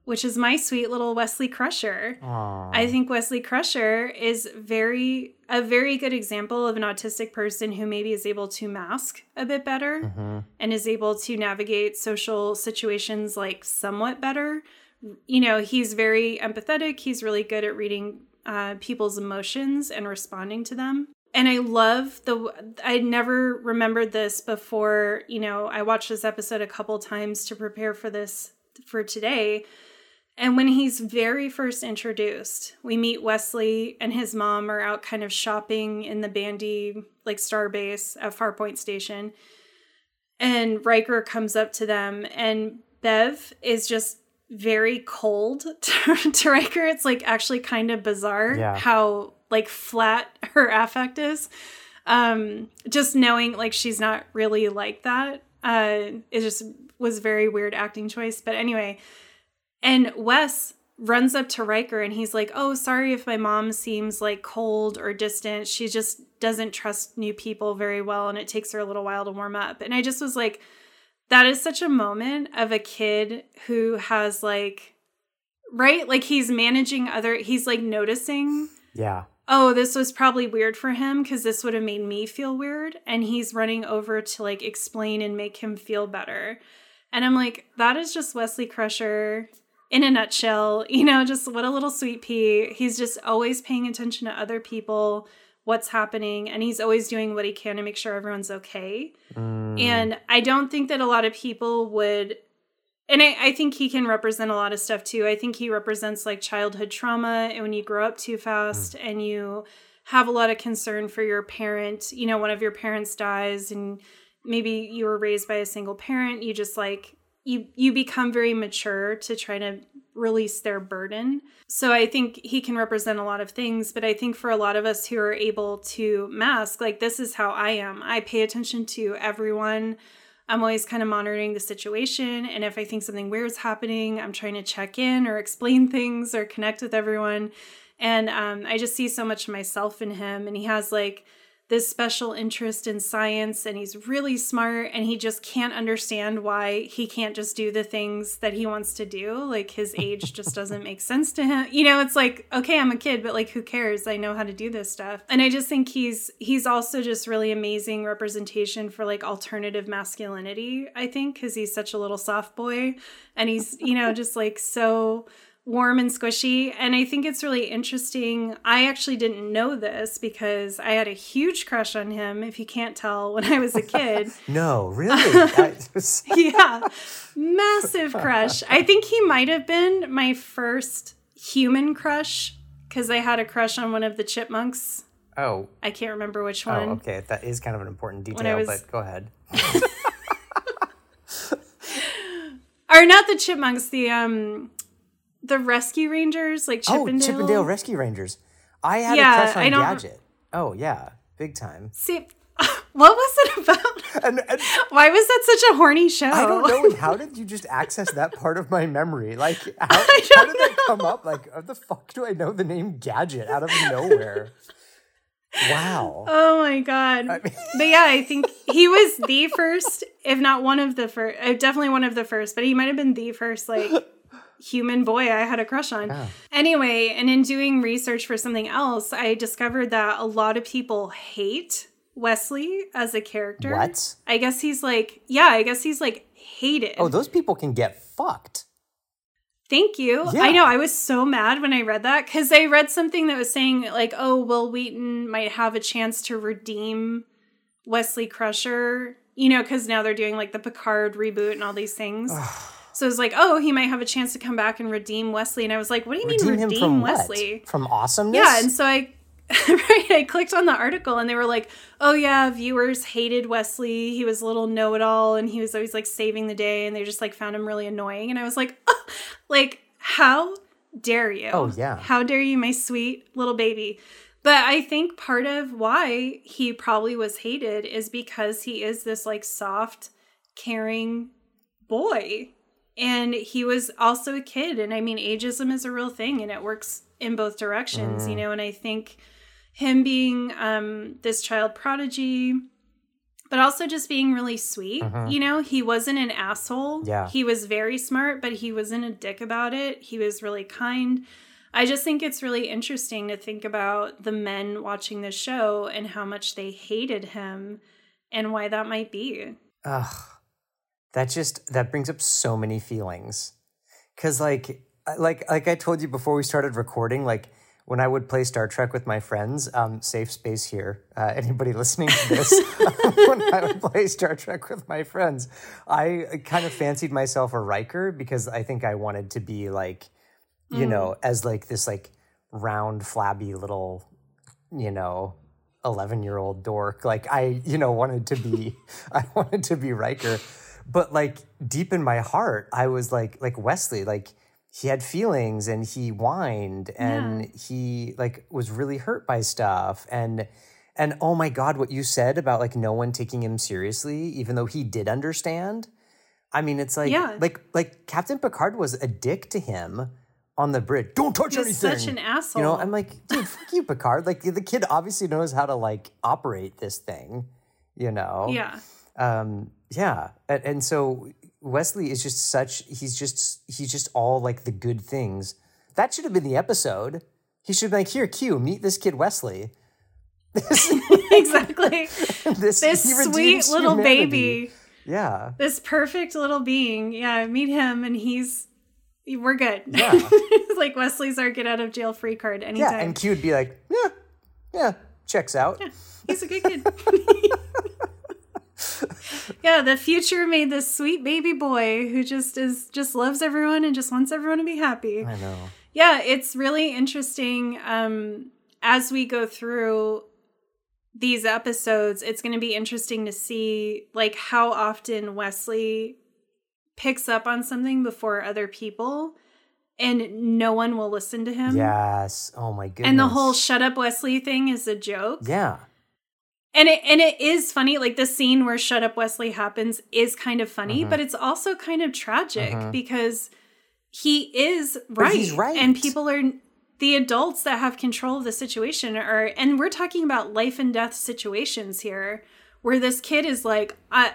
which is my sweet little wesley crusher I think Wesley Crusher is very a very good example of an autistic person who maybe is able to mask a bit better and is able to navigate social situations like somewhat better you know, he's very empathetic. He's really good at reading uh, people's emotions and responding to them. And I love the, I never remembered this before, you know, I watched this episode a couple times to prepare for this for today. And when he's very first introduced, we meet Wesley and his mom are out kind of shopping in the Bandi, like Starbase at Farpoint Station. And Riker comes up to them, and Bev is just very cold to, to Riker. It's like actually kind of bizarre Yeah. how like flat her affect is. Um, just knowing like she's not really like that. Uh, it just was very weird acting choice. But anyway, and Wes runs up to Riker and he's like, "Oh, sorry if my mom seems like cold or distant. She just doesn't trust new people very well and it takes her a little while to warm up." And I just was like, that is such a moment of a kid who has like right? Like he's managing other he's like noticing Yeah. oh, this was probably weird for him because this would have made me feel weird. And he's running over to like explain and make him feel better. And I'm like, that is just Wesley Crusher in a nutshell. You know, just what a little sweet pea. He's just always paying attention to other people, what's happening, and he's always doing what he can to make sure everyone's okay. Mm. And I don't think that a lot of people would and I, I think he can represent a lot of stuff too. I think he represents like childhood trauma and when you grow up too fast mm. and you have a lot of concern for your parent, you know, one of your parents dies and maybe you were raised by a single parent, you just like you you become very mature to try to release their burden. So I think he can represent a lot of things, but I think for a lot of us who are able to mask, like this is how I am. I pay attention to everyone. I'm always kind of monitoring the situation. And if I think something weird's happening, I'm trying to check in or explain things or connect with everyone. And um, I just see so much of myself in him. And he has like this special interest in science and he's really smart and he just can't understand why he can't just do the things that he wants to do. Like his age just doesn't make sense to him. You know, it's like, okay, I'm a kid, but like who cares? I know how to do this stuff. And I just think he's he's also just really amazing representation for like alternative masculinity, I think, cuz he's such a little soft boy and he's, you know, just like so warm and squishy. And I think it's really interesting. I actually didn't know this because I had a huge crush on him, if you can't tell, when I was a kid. No, really. Yeah, massive crush. I think he might have been my first human crush because I had a crush on one of the chipmunks. oh, I can't remember which oh, one. okay. That is kind of an important detail, was- but go ahead. Or not the chipmunks, the um the rescue rangers, like Chip 'n Dale. Oh, Chip 'n Dale Rescue Rangers. I had Yeah, a crush on I Gadget. Oh yeah, big time. See, what was it about? And, and Why was that such a horny show? I don't know. How did you just access that part of my memory? Like, how, how did that come up? Like, how the fuck do I know the name Gadget out of nowhere? Wow. Oh my god! but yeah, I think he was the first, if not one of the first. Uh, definitely one of the first, but he might have been the first like human boy I had a crush on. Anyway, and in doing research for something else, I discovered that a lot of people hate Wesley as a character. What? I guess he's like, yeah, I guess he's like hated. Oh, those people can get fucked. Thank you. Yeah. I know. I was so mad when I read that because I read something that was saying, like, oh, Wil Wheaton might have a chance to redeem Wesley Crusher, you know, because now they're doing like the Picard reboot and all these things. So it was like, oh, he might have a chance to come back and redeem Wesley. And I was like, what do you Redeem mean redeem from Wesley? what? From awesomeness? Yeah, and so I right, I clicked on the article and they were like, "Oh yeah, viewers hated Wesley. He was a little know-it-all and he was always like saving the day and they just like found him really annoying." And I was like, oh, "Like, how dare you? Oh, yeah. How dare you, my sweet little baby?" But I think part of why he probably was hated is because he is this like soft, caring boy. And he was also a kid. And I mean, ageism is a real thing and it works in both directions, Mm. you know. And I think him being um, this child prodigy, but also just being really sweet, you know, he wasn't an asshole. Yeah. He was very smart, but he wasn't a dick about it. He was really kind. I just think it's really interesting to think about the men watching the show and how much they hated him and why that might be. Ugh. That just that brings up so many feelings. Cause like like like I told you before we started recording, like when I would play Star Trek with my friends, um, safe space here. Uh, anybody listening to this, when I would play Star Trek with my friends, I kind of fancied myself a Riker because I think I wanted to be like, you know, as like this like round, flabby little, you know, eleven year old dork. Like I, you know, wanted to be, I wanted to be Riker, but like deep in my heart, I was like like Wesley, like he had feelings and he whined and he like was really hurt by stuff. And and oh my god what you said about like no one taking him seriously even though he did understand. I mean it's like Yeah. like like captain picard was a dick to him on the bridge. Don't touch He's anything. such an asshole you know i'm like dude fuck you picard. Like the kid obviously knows how to like operate this thing you know? Yeah. um yeah and, and so wesley is just such he's just he's just all like the good things that should have been the episode he should be like here q meet this kid wesley exactly. this, This sweet little humanity. baby. yeah This perfect little being. Yeah, meet him and he's we're good. Yeah. It's like Wesley's our get out of jail free card anytime. yeah and q would be like yeah yeah checks out yeah, He's a good kid. Yeah, the future made this sweet baby boy who just is just loves everyone and just wants everyone to be happy. i know Yeah, it's really interesting um as we go through these episodes, it's going to be interesting to see like how often Wesley picks up on something before other people and no one will listen to him. yes oh my goodness And the whole shut up Wesley thing is a joke. yeah And it and it is funny, like the scene where Shut Up Wesley happens is kind of funny, Mm-hmm. but it's also kind of tragic because he is right. he's right. And people are the adults that have control of the situation are and we're talking about life and death situations here where this kid is like I,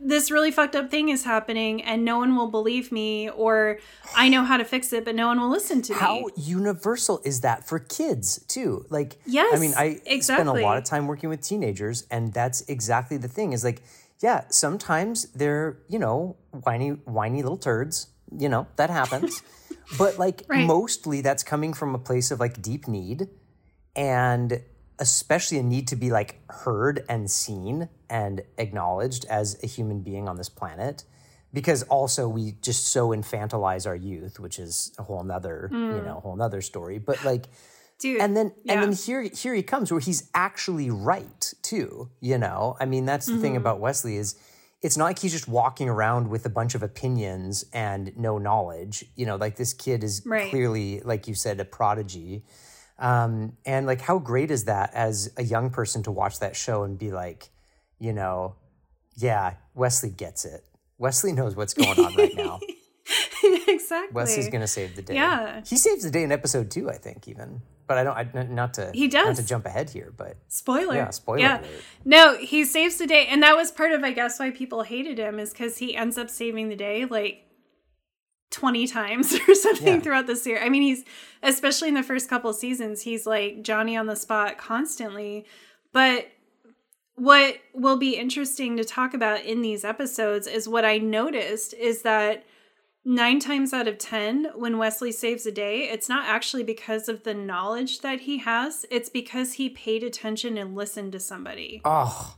this really fucked up thing is happening and no one will believe me or I know how to fix it but no one will listen to how me. How universal is that for kids too like yes, i mean i spend a lot of time working with teenagers and that's exactly the thing is like yeah sometimes they're you know whiny whiny little turds you know that happens but like Right. mostly that's coming from a place of like deep need and especially a need to be like heard and seen and acknowledged as a human being on this planet because also we just so infantilize our youth which is a whole nother you know whole nother story but like Dude. and then yeah. and then here here he comes where he's actually right too you know i mean that's the Mm-hmm. thing about wesley is it's not like he's just walking around with a bunch of opinions and no knowledge you know like this kid is Right. clearly like you said a prodigy um and like how great is that as a young person to watch that show and be like you know yeah wesley gets it wesley knows what's going on right now exactly. wesley's gonna save the day Yeah. he saves the day in episode two i think even but i don't I, not to He not does. to jump ahead here but Spoiler. Yeah, spoiler Yeah. alert. No, he saves the day. And that was part of, I guess, why people hated him is because he ends up saving the day like 20 times or something Yeah. throughout the series. I mean, he's, especially in the first couple seasons, he's like Johnny on the spot constantly. But what will be interesting to talk about in these episodes is what I noticed is that nine times out of ten when wesley saves a day it's not actually because of the knowledge that he has it's because he paid attention and listened to somebody oh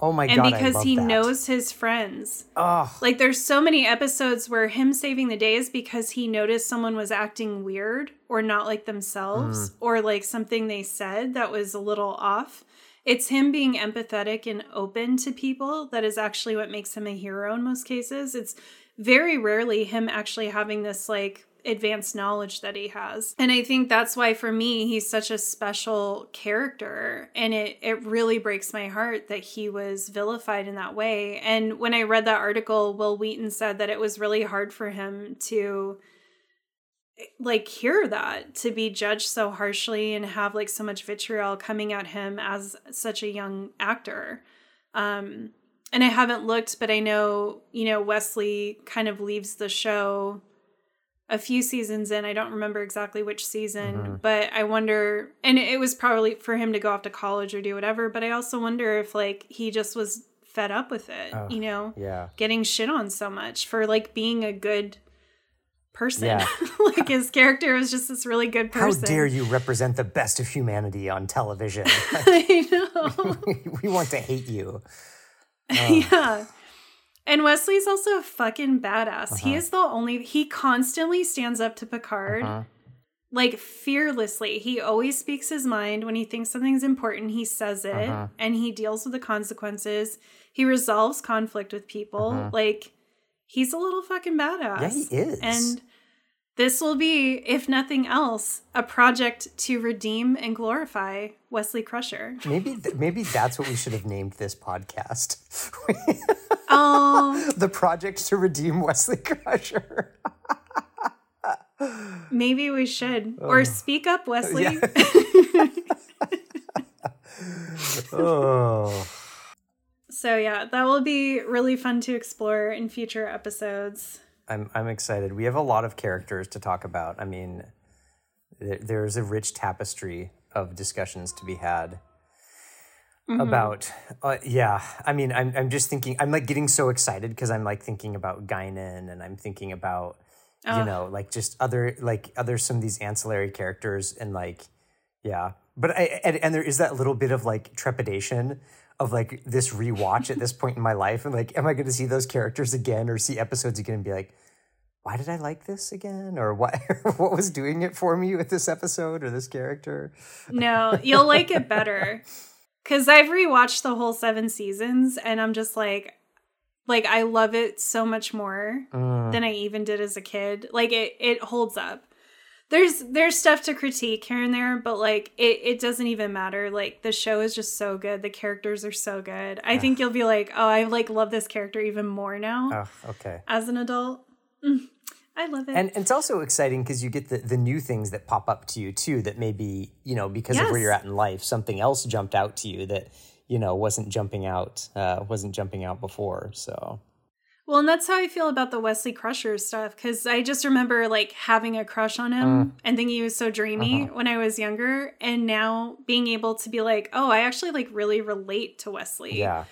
oh my and god I because he that. knows his friends oh like there's so many episodes where him saving the day is because he noticed someone was acting weird or not like themselves Mm. or like something they said that was a little off it's him being empathetic and open to people that is actually what makes him a hero in most cases it's very rarely him actually having this like advanced knowledge that he has. And I think that's why for me he's such a special character and it it really breaks my heart that he was vilified in that way. And when I read that article Wil Wheaton said that it was really hard for him to like hear that to be judged so harshly and have like so much vitriol coming at him as such a young actor. Um and I haven't looked, but I know, you know, Wesley kind of leaves the show a few seasons in. I don't remember exactly which season, mm-hmm. but I wonder, and it was probably for him to go off to college or do whatever, but I also wonder if like he just was fed up with it, you know, yeah getting shit on so much for like being a good person. Yeah. like his character was just this really good person. How dare you represent the best of humanity on television? I know. we want to hate you. yeah. And Wesley's also a fucking badass. He Uh-huh. is the only he constantly stands up to Picard Uh-huh. like fearlessly. He always speaks his mind when he thinks something's important, he says it Uh-huh. and he deals with the consequences. He resolves conflict with people. Like he's a little fucking badass. Uh-huh. Yeah, he is. And this will be, if nothing else, a project to redeem and glorify Wesley Crusher. Maybe th- maybe that's what we should have named this podcast. Oh, the project to redeem Wesley Crusher. maybe we should. Or speak up, Wesley. Oh. So yeah, that will be really fun to explore in future episodes. I'm I'm excited. We have a lot of characters to talk about. I mean, there, there's a rich tapestry of discussions to be had about. Uh, yeah, I mean, I'm I'm just thinking. I'm like getting so excited because I'm like thinking about Guinan and I'm thinking about you know like just other like other some of these ancillary characters and like yeah. But I and, and there is that little bit of like trepidation of like this rewatch at this point in my life and like am I going to see those characters again or see episodes again and be like why did I like this again or what what was doing it for me with this episode or this character? No, you'll like it better. Cause I've rewatched the whole seven seasons and I'm just like like I love it so much more mm. than I even did as a kid. Like it it holds up. There's there's stuff to critique here and there, but like it, it doesn't even matter. Like the show is just so good. The characters are so good. I think you'll be like, oh, I like love this character even more now Oh, okay. as an adult. Mm, I love it. And it's also exciting because you get the, the new things that pop up to you too that maybe, you know, because of where you're at in life, something else jumped out to you that, you know, wasn't jumping out, uh, wasn't jumping out before. So Well, and that's how I feel about the Wesley Crusher stuff because I just remember like having a crush on him mm. and thinking he was so dreamy uh-huh. when I was younger, and now being able to be like, oh, I actually like really relate to Wesley. yeah.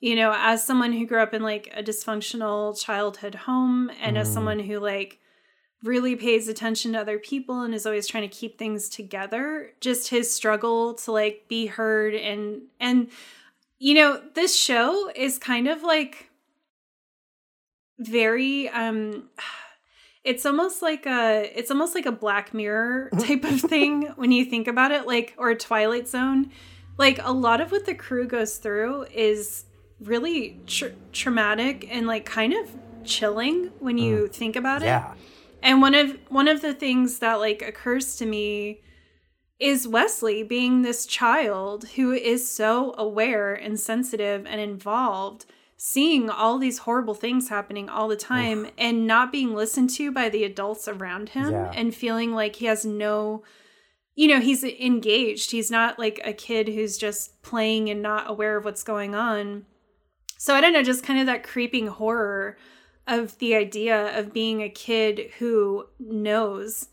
You know, as someone who grew up in like a dysfunctional childhood home, and as mm. someone who like really pays attention to other people and is always trying to keep things together, just his struggle to like be heard and and you know, this show is kind of like very um it's almost like a it's almost like a black mirror type of thing when you think about it like or a twilight zone. Like a lot of what the crew goes through is really tr- traumatic and like kind of chilling when you think about it. Yeah. and one of one of the things that like occurs to me is Wesley being this child who is so aware and sensitive and involved, seeing all these horrible things happening all the time and not being listened to by the adults around him Yeah. and feeling like he has no you know, he's engaged. He's not like a kid who's just playing and not aware of what's going on. So I don't know, just kind of that creeping horror of the idea of being a kid who knows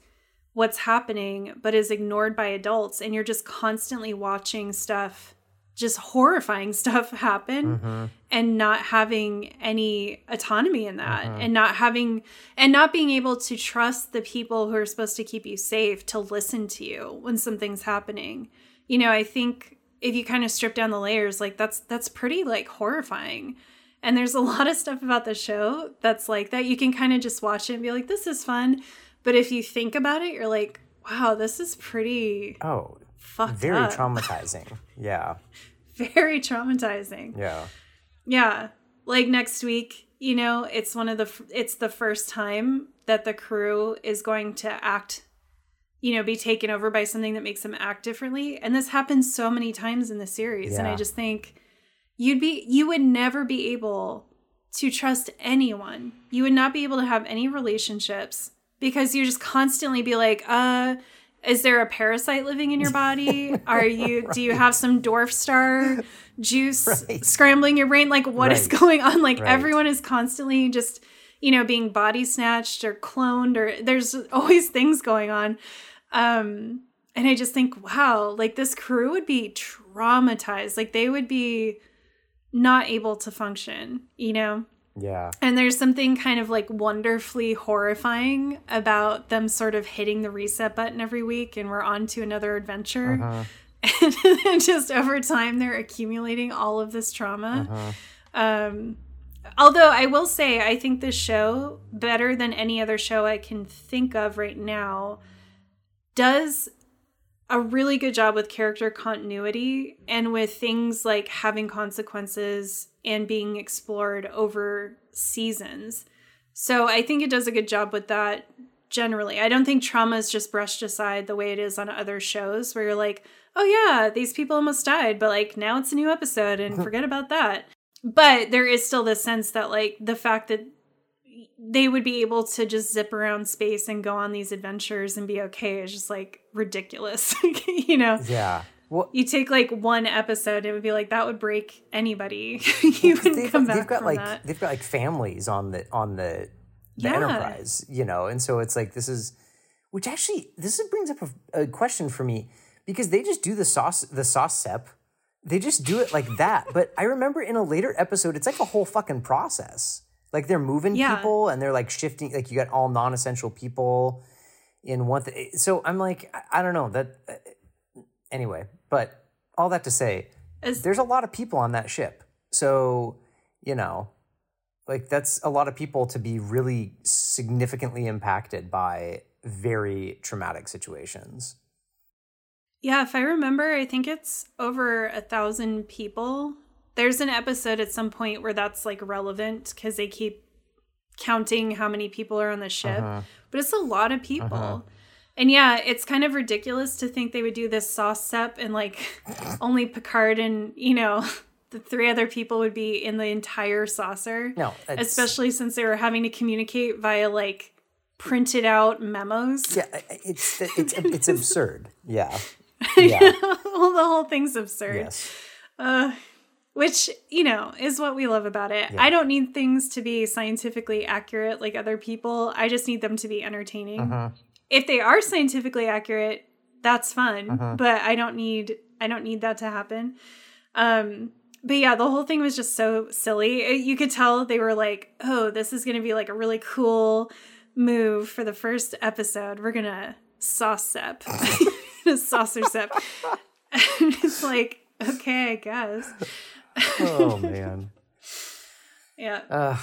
what's happening but is ignored by adults and you're just constantly watching stuff just horrifying stuff happen mm-hmm. and not having any autonomy in that mm-hmm. and not having and not being able to trust the people who are supposed to keep you safe to listen to you when something's happening. You know i think if you kind of strip down the layers like that's that's pretty like horrifying. And there's a lot of stuff about the show that's like that. You can kind of just watch it and be like this is fun. But if you think about it you're like wow this is pretty Oh, fucked very up. traumatizing. Yeah. Very traumatizing. Yeah. yeah. Like next week you know it's one of the it's the first time that the crew is going to act you know be taken over by something that makes them act differently. And this happens so many times in the series. And i just think you'd be you would never be able to trust anyone. You would not be able to have any relationships because you just constantly be like uh is there a parasite living in your body are you do you have some dwarf star juice Right. scrambling your brain like what is Right. going on like Right. everyone is constantly just you know being body snatched or cloned or there's always things going on um and i just think wow like this crew would be traumatized like they would be not able to function you know Yeah. And there's something kind of like wonderfully horrifying about them sort of hitting the reset button every week and we're on to another adventure. Uh-huh. And just over time, they're accumulating all of this trauma. Uh-huh. Um, although I will say, I think this show, better than any other show I can think of right now, does a really good job with character continuity and with things like having consequences and being explored over seasons. So I think it does a good job with that generally. I don't think trauma is just brushed aside the way it is on other shows where you're like, oh yeah, these people almost died, but like now it's a new episode and forget about that. But there is still this sense that like the fact that they would be able to just zip around space and go on these adventures and be okay is just like ridiculous. you know? Yeah. Well, You take like one episode, it would be like that would break anybody. you wouldn't they've, come they've back got from like that. they've got like families on the on the the Yeah. enterprise, you know, and so it's like this is which actually this brings up a, a question for me because they just do the sauce the sauce sep. They just do it like that. But I remember in a later episode, it's like a whole fucking process. Like they're moving Yeah. people and they're like shifting. Like you got all non-essential people in one. Th- so I'm like, I, I don't know that. uh, anyway, but all that to say, As- there's a lot of people on that ship. So you know, like that's a lot of people to be really significantly impacted by very traumatic situations. Yeah, if I remember, I think it's over a thousand people. There's an episode at some point where that's like relevant because they keep counting how many people are on the ship, uh-huh. but it's a lot of people. Uh-huh. And yeah, it's kind of ridiculous to think they would do this sauce sep and like only Picard and, you know, the three other people would be in the entire saucer. No, it's- especially since they were having to communicate via like printed out memos. Yeah, it's it's it's absurd. Yeah, yeah, well, the whole thing's absurd. yes, uh, which you know is what we love about it. I don't need things to be scientifically accurate like other people. I just need them to be entertaining. Uh-huh. if they are scientifically accurate that's fun Uh-huh. but i don't need i don't need that to happen. Um but yeah the whole thing was just so silly. It- you could tell they were like oh this is gonna be like a really cool move for the first episode. We're gonna sauce sep saucer and it's like okay i guess Oh man. yeah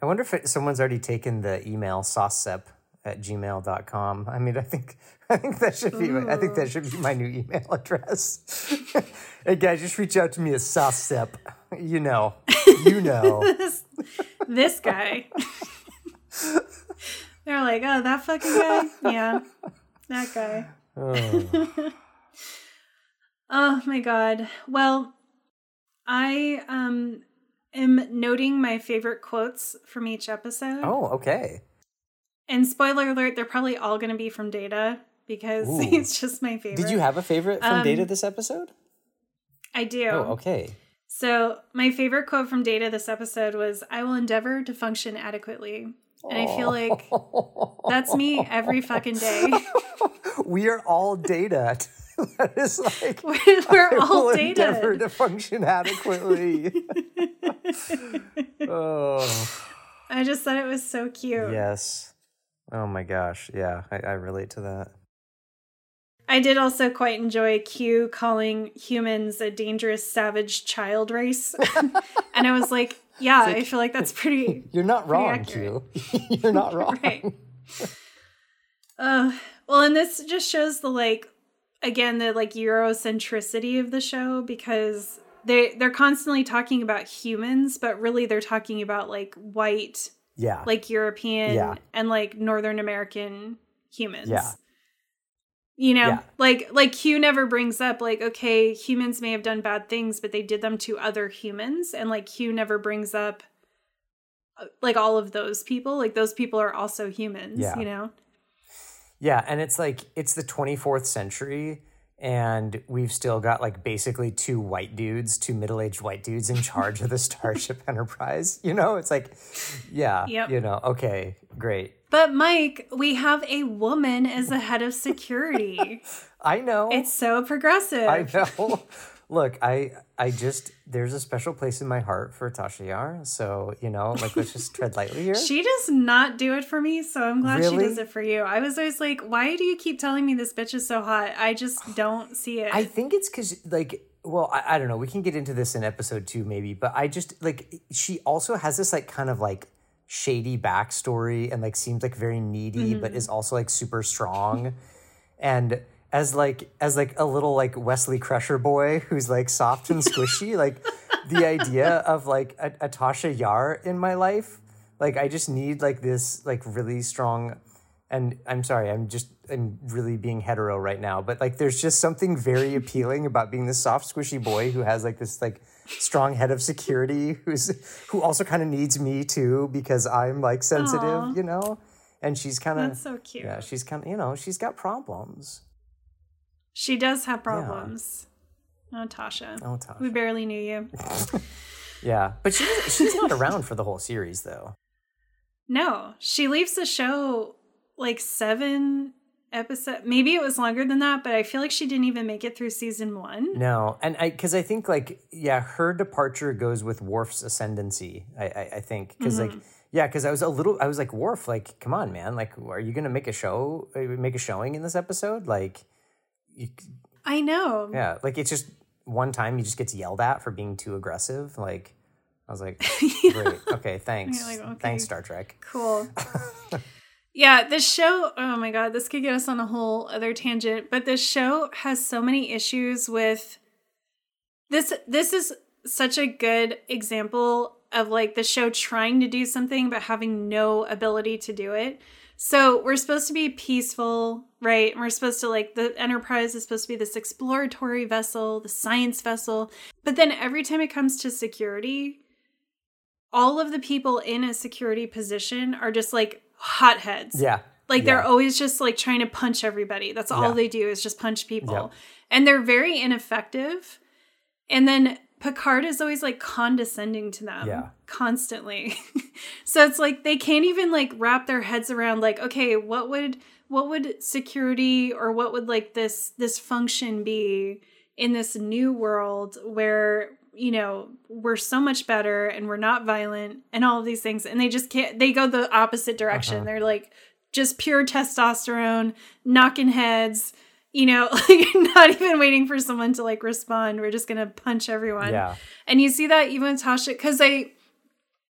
I wonder if it, someone's already taken the email saucesep at gmail.com. I mean, I think I think that should be my, I think that should be my new email address. hey guys, just reach out to me at saucesep. You know, you know. this guy. They're like, oh, that fucking guy? Yeah, that guy. oh my god. Well, I um am noting my favorite quotes from each episode. Oh, okay. And spoiler alert, they're probably all going to be from Data because Ooh. he's just my favorite. Did you have a favorite from Um, Data this episode? I do. Oh, okay. So, my favorite quote from Data this episode was I will endeavor to function adequately. And I feel like that's me every fucking day. We are all data. that is like We're I all will endeavor to function adequately. oh I just thought it was so cute. yes. Oh my gosh. Yeah, I, I relate to that. I did also quite enjoy Q calling humans a dangerous, savage child race. and I was like, yeah, I feel like that's pretty You're not Pretty wrong, accurate. Q. You're not wrong. right. Uh, well, and this just shows the like again the like Eurocentricity of the show because they they're constantly talking about humans, but really they're talking about like white, Yeah. like European Yeah. and like Northern American humans. Yeah. You know, Yeah. like like Q never brings up like okay, humans may have done bad things, but they did them to other humans, and like Q never brings up uh, like all of those people. Like those people are also humans. Yeah. You know. Yeah, and it's like it's the 24th century and we've still got like basically two white dudes, two middle-aged white dudes in charge of the Starship Enterprise. You know, it's like yeah, Yep. you know, okay, great. But Mike, we have a woman as the head of security. I know. it's so progressive. I know. Look, I I just there's a special place in my heart for Tasha Yar, so you know, like let's just tread lightly here. She does not do it for me, so I'm glad she does it for you. I was always like, why do you keep telling me this bitch is so hot? I just don't see it. I think it's because like well I, I don't know we can get into this in episode two maybe but I just like she also has this like kind of like shady backstory and like seems like very needy but mm-hmm. is also like super strong and as like as like a little like Wesley Crusher boy who's like soft and squishy like the idea of like a, a Tasha Yar in my life like I just need like this like really strong and I'm sorry, I'm just I'm really being hetero right now, but like there's just something very appealing about being this soft, squishy boy who has like this like strong head of security who's who also kind of needs me too because I'm like sensitive, Aw. you know? And she's kind of so cute. yeah, she's kind of you know, she's got problems. She does have problems. Oh, Tasha. Oh, Tasha. We barely knew you. Yeah, but she she's not around for the whole series though. No, she leaves the show like seven episode. Maybe it was longer than that, but I feel like she didn't even make it through season one. No, and I because I think like yeah, her departure goes with Worf's ascendancy. I I, I think because like yeah, because I was a little I was like Worf, like come on, man, like are you gonna make a show, uh, make a showing in this episode? Like, you, I know. yeah, like it's just one time he just gets yelled at for being too aggressive. Like I was like, great, okay, thanks, like, okay. thanks Star Trek. Cool. yeah, this show, oh my God, this could get us on a whole other tangent, but this show has so many issues with this. This is such a good example of like the show trying to do something but having no ability to do it. So we're supposed to be peaceful, right? And we're supposed to like the Enterprise is supposed to be this exploratory vessel, the science vessel. But then every time it comes to security, all of the people in a security position are just like hotheads. Yeah, Like they're always just like trying to punch everybody. That's all Yeah. they do is just punch people. Yep. And they're very ineffective. And then Picard is always like condescending to them Yeah. Constantly. so it's like they can't even like wrap their heads around like okay, what would what would security or what would like this this function be in this new world where you know we're so much better and we're not violent and all of these things. And they just can't they go the opposite direction. Uh-huh. they're like just pure testosterone knocking heads you know like not even waiting for someone to like respond. We're just gonna punch everyone. Yeah, and you see that even with tasha because i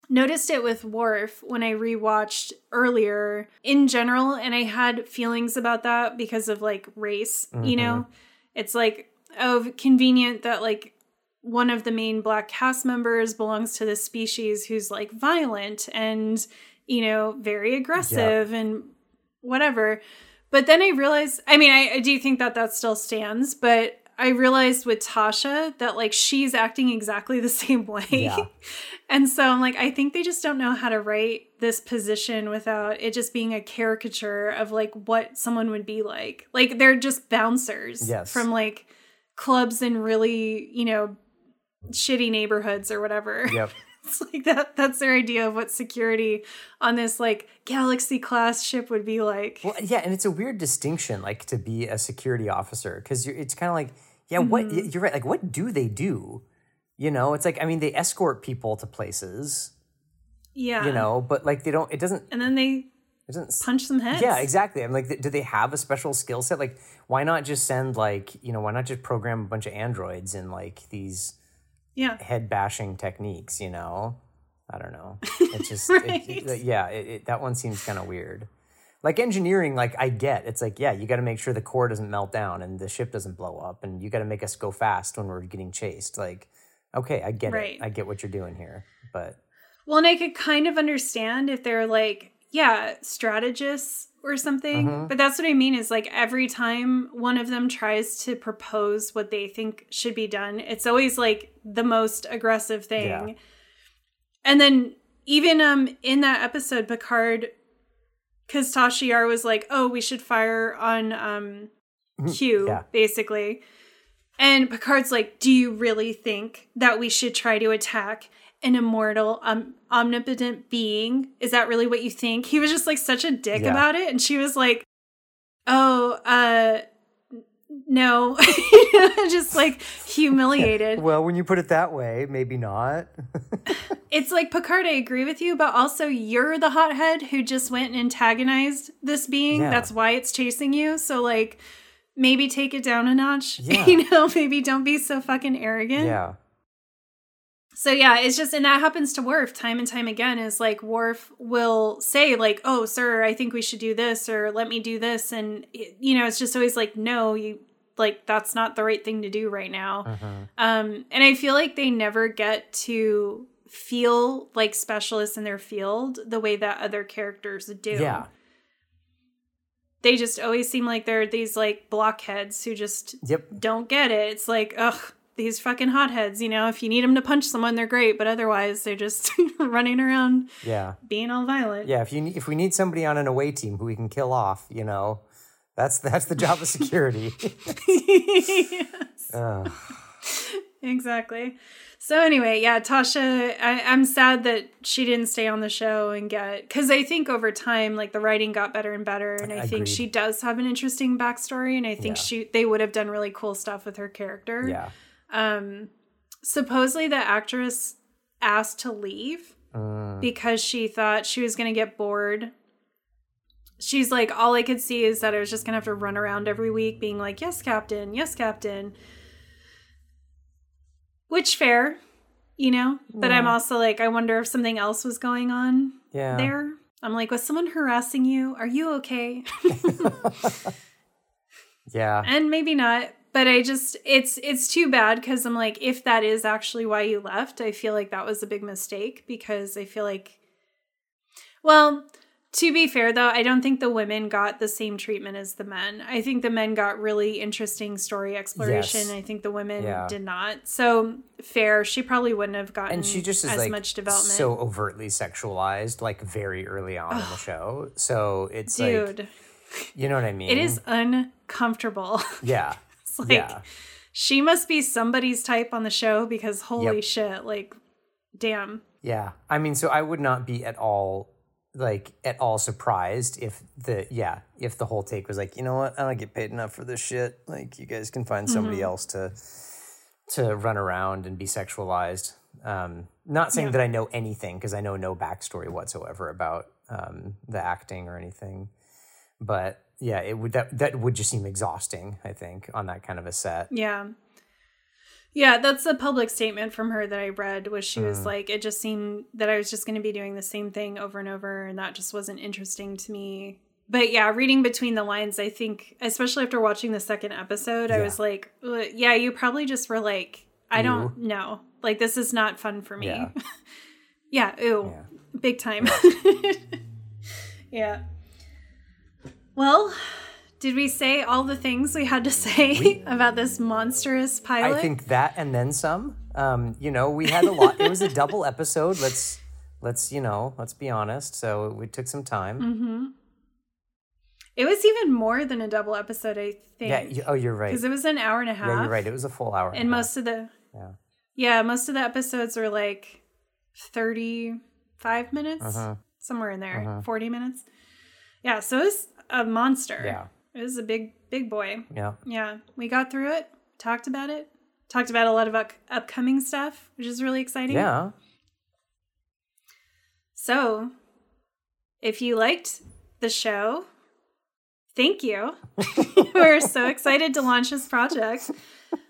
noticed it with Worf when I rewatched earlier in general, and I had feelings about that because of like race, you know? Mm-hmm. It's like, oh, convenient that like one of the main black cast members belongs to this species who's like violent and, you know, very aggressive and whatever. But then I realized, I mean, I, I do think that that still stands, but I realized with Tasha that like she's acting exactly the same way. Yeah. And so I'm like, I think they just don't know how to write this position without it just being a caricature of like what someone would be like. Like they're just bouncers Yes. from like clubs in really, you know, shitty neighborhoods or whatever. yep. It's like that that's their idea of what security on this like galaxy class ship would be like. Well, yeah, and it's a weird distinction, like to be a security officer, because it's kind of like, yeah, what Mm-hmm. you're right. Like, what do they do? You know, it's like I mean, they escort people to places, yeah. you know, but like they don't. It doesn't. And then they It doesn't. punch some heads. Yeah, exactly. I'm like, do they have a special skill set? Like, why not just send like, you know, why not just program a bunch of androids in like these Yeah. head bashing techniques? You know, I don't know. It just, it- it- yeah, it, it, that one seems kind of weird. Like engineering, like I get, it's like, yeah, you got to make sure the core doesn't melt down and the ship doesn't blow up, and you got to make us go fast when we're getting chased. Like, okay, I get Right. it. I get what you're doing here, but Well, and I could kind of understand if they're like, yeah, strategists or something. Mm-hmm. But that's what I mean is like every time one of them tries to propose what they think should be done, it's always like the most aggressive thing. Yeah. And then even um in that episode, Picard because Tasha Yar was like, oh, we should fire on um Q, Mm-hmm. Yeah. basically. And Picard's like, do you really think that we should try to attack an immortal, um, omnipotent being? Is that really what you think? He was just like such a dick Yeah. about it. And she was like, oh, uh, no, just like humiliated. Well, when you put it that way, maybe not. It's like Picard, I agree with you, but also you're the hothead who just went and antagonized this being. Yeah. That's why it's chasing you. So like maybe take it down a notch. Yeah. You know, maybe don't be so fucking arrogant. yeah. So yeah, it's just and that happens to Worf time and time again is like Worf will say like, "Oh, sir, I think we should do this or let me do this." And you know, it's just always like, "No, you like that's not the right thing to do right now." Mm-hmm. Um and I feel like they never get to feel like specialists in their field the way that other characters do. Yeah. They just always seem like they're these like blockheads who just Yep. don't get it. It's like, ugh, these fucking hotheads, you know, if you need them to punch someone, they're great, but otherwise they're just running around Yeah. being all violent. Yeah. If you if we need somebody on an away team who we can kill off, you know, that's that's the job of security. Ugh. exactly. So anyway, yeah, Tasha, I, I'm sad that she didn't stay on the show and get because I think over time, like the writing got better and better, and I Agreed. think she does have an interesting backstory, and I think Yeah. she they would have done really cool stuff with her character. yeah. Um, supposedly the actress asked to leave Mm. because she thought she was going to get bored. She's like, all I could see is that I was just going to have to run around every week being like, yes, Captain, yes, Captain. Which fair, you know? But I'm also like, I wonder if something else was going on Yeah. there. I'm like, was someone harassing you? Are you okay? Yeah. and maybe not but i just it's it's too bad because i'm like if that is actually why you left i feel like that was a big mistake because i feel like well to be fair though i don't think the women got the same treatment as the men. I think the men got really interesting story exploration. Yes. i think the women Yeah. did not. So fair. She probably wouldn't have gotten and she just is as like much development. so overtly sexualized like very early on in the show. So it's like dude. you know what i mean it is uncomfortable. Yeah it's like yeah she must be somebody's type on the show because holy Yep. shit like damn yeah i mean so i would not be at all like at all surprised if the yeah if the whole take was like you know what i don't get paid enough for this shit like you guys can find somebody Mm-hmm. else to to run around and be sexualized um not saying Yeah. that i know anything because i know no backstory whatsoever about um the acting or anything but yeah it would that that would just seem exhausting i think on that kind of a set. Yeah. Yeah that's a public statement from her that i read was she Mm. was like it just seemed that i was just going to be doing the same thing over and over and that just wasn't interesting to me. But yeah reading between the lines i think especially after watching the second episode i was like "Uh, yeah you probably just were like i don't know. Like this is not fun for me. Yeah. yeah ooh Yeah. big time. Yeah well did we say all the things we had to say about this monstrous pilot I think that and then some. Um, you know, we had a lot. it was a double episode. Let's let's you know let's be honest. So we took some time. Mm-hmm. it was even more than a double episode i think Yeah. You, oh, you're right. because it was an hour and a half Yeah, you're right. It was a full hour. and most of the Yeah. yeah most of the episodes were like 35 minutes Uh-huh. somewhere in there 40 minutes yeah so it was a monster. Yeah. it was a big big boy. Yeah. yeah. We got through it talked about it talked about a lot of up- upcoming stuff which is really exciting. Yeah. so if you liked the show thank you. We're so excited to launch this project.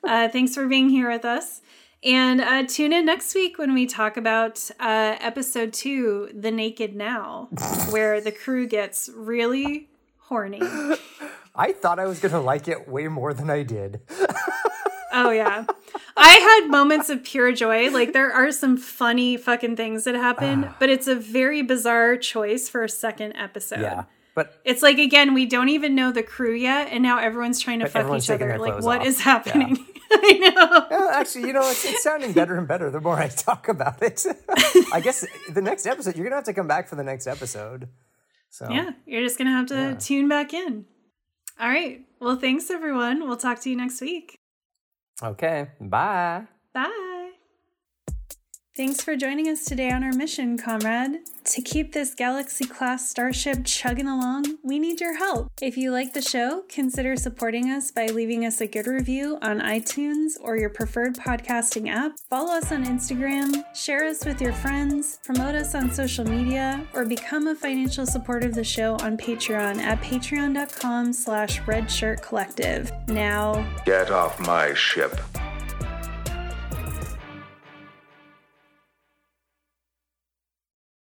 Uh, thanks for being here with us. And uh, tune in next week when we talk about uh, episode two the naked now where the crew gets really horny I thought I was gonna like it way more than I did. Oh yeah. I had moments of pure joy. Like there are some funny fucking things that happen, ah. but it's a very bizarre choice for a second episode. Yeah. But It's like again, we don't even know the crew yet, and now everyone's trying to fuck each other. Like what off. is happening? I know. well, actually, you know, it's, it's sounding better and better the more I talk about it. I guess the next episode, you're gonna have to come back for the next episode. So Yeah, you're just gonna have to tune back in. All right. Well, thanks everyone. We'll talk to you next week. Okay. Bye. Bye. Thanks for joining us today on our mission, comrade. To keep this galaxy class starship chugging along, we need your help. If you like the show, consider supporting us by leaving us a good review on iTunes or your preferred podcasting app. Follow us on Instagram, share us with your friends, promote us on social media, or become a financial supporter of the show on Patreon at patreon.com slash redshirtcollective. Now, Get off my ship.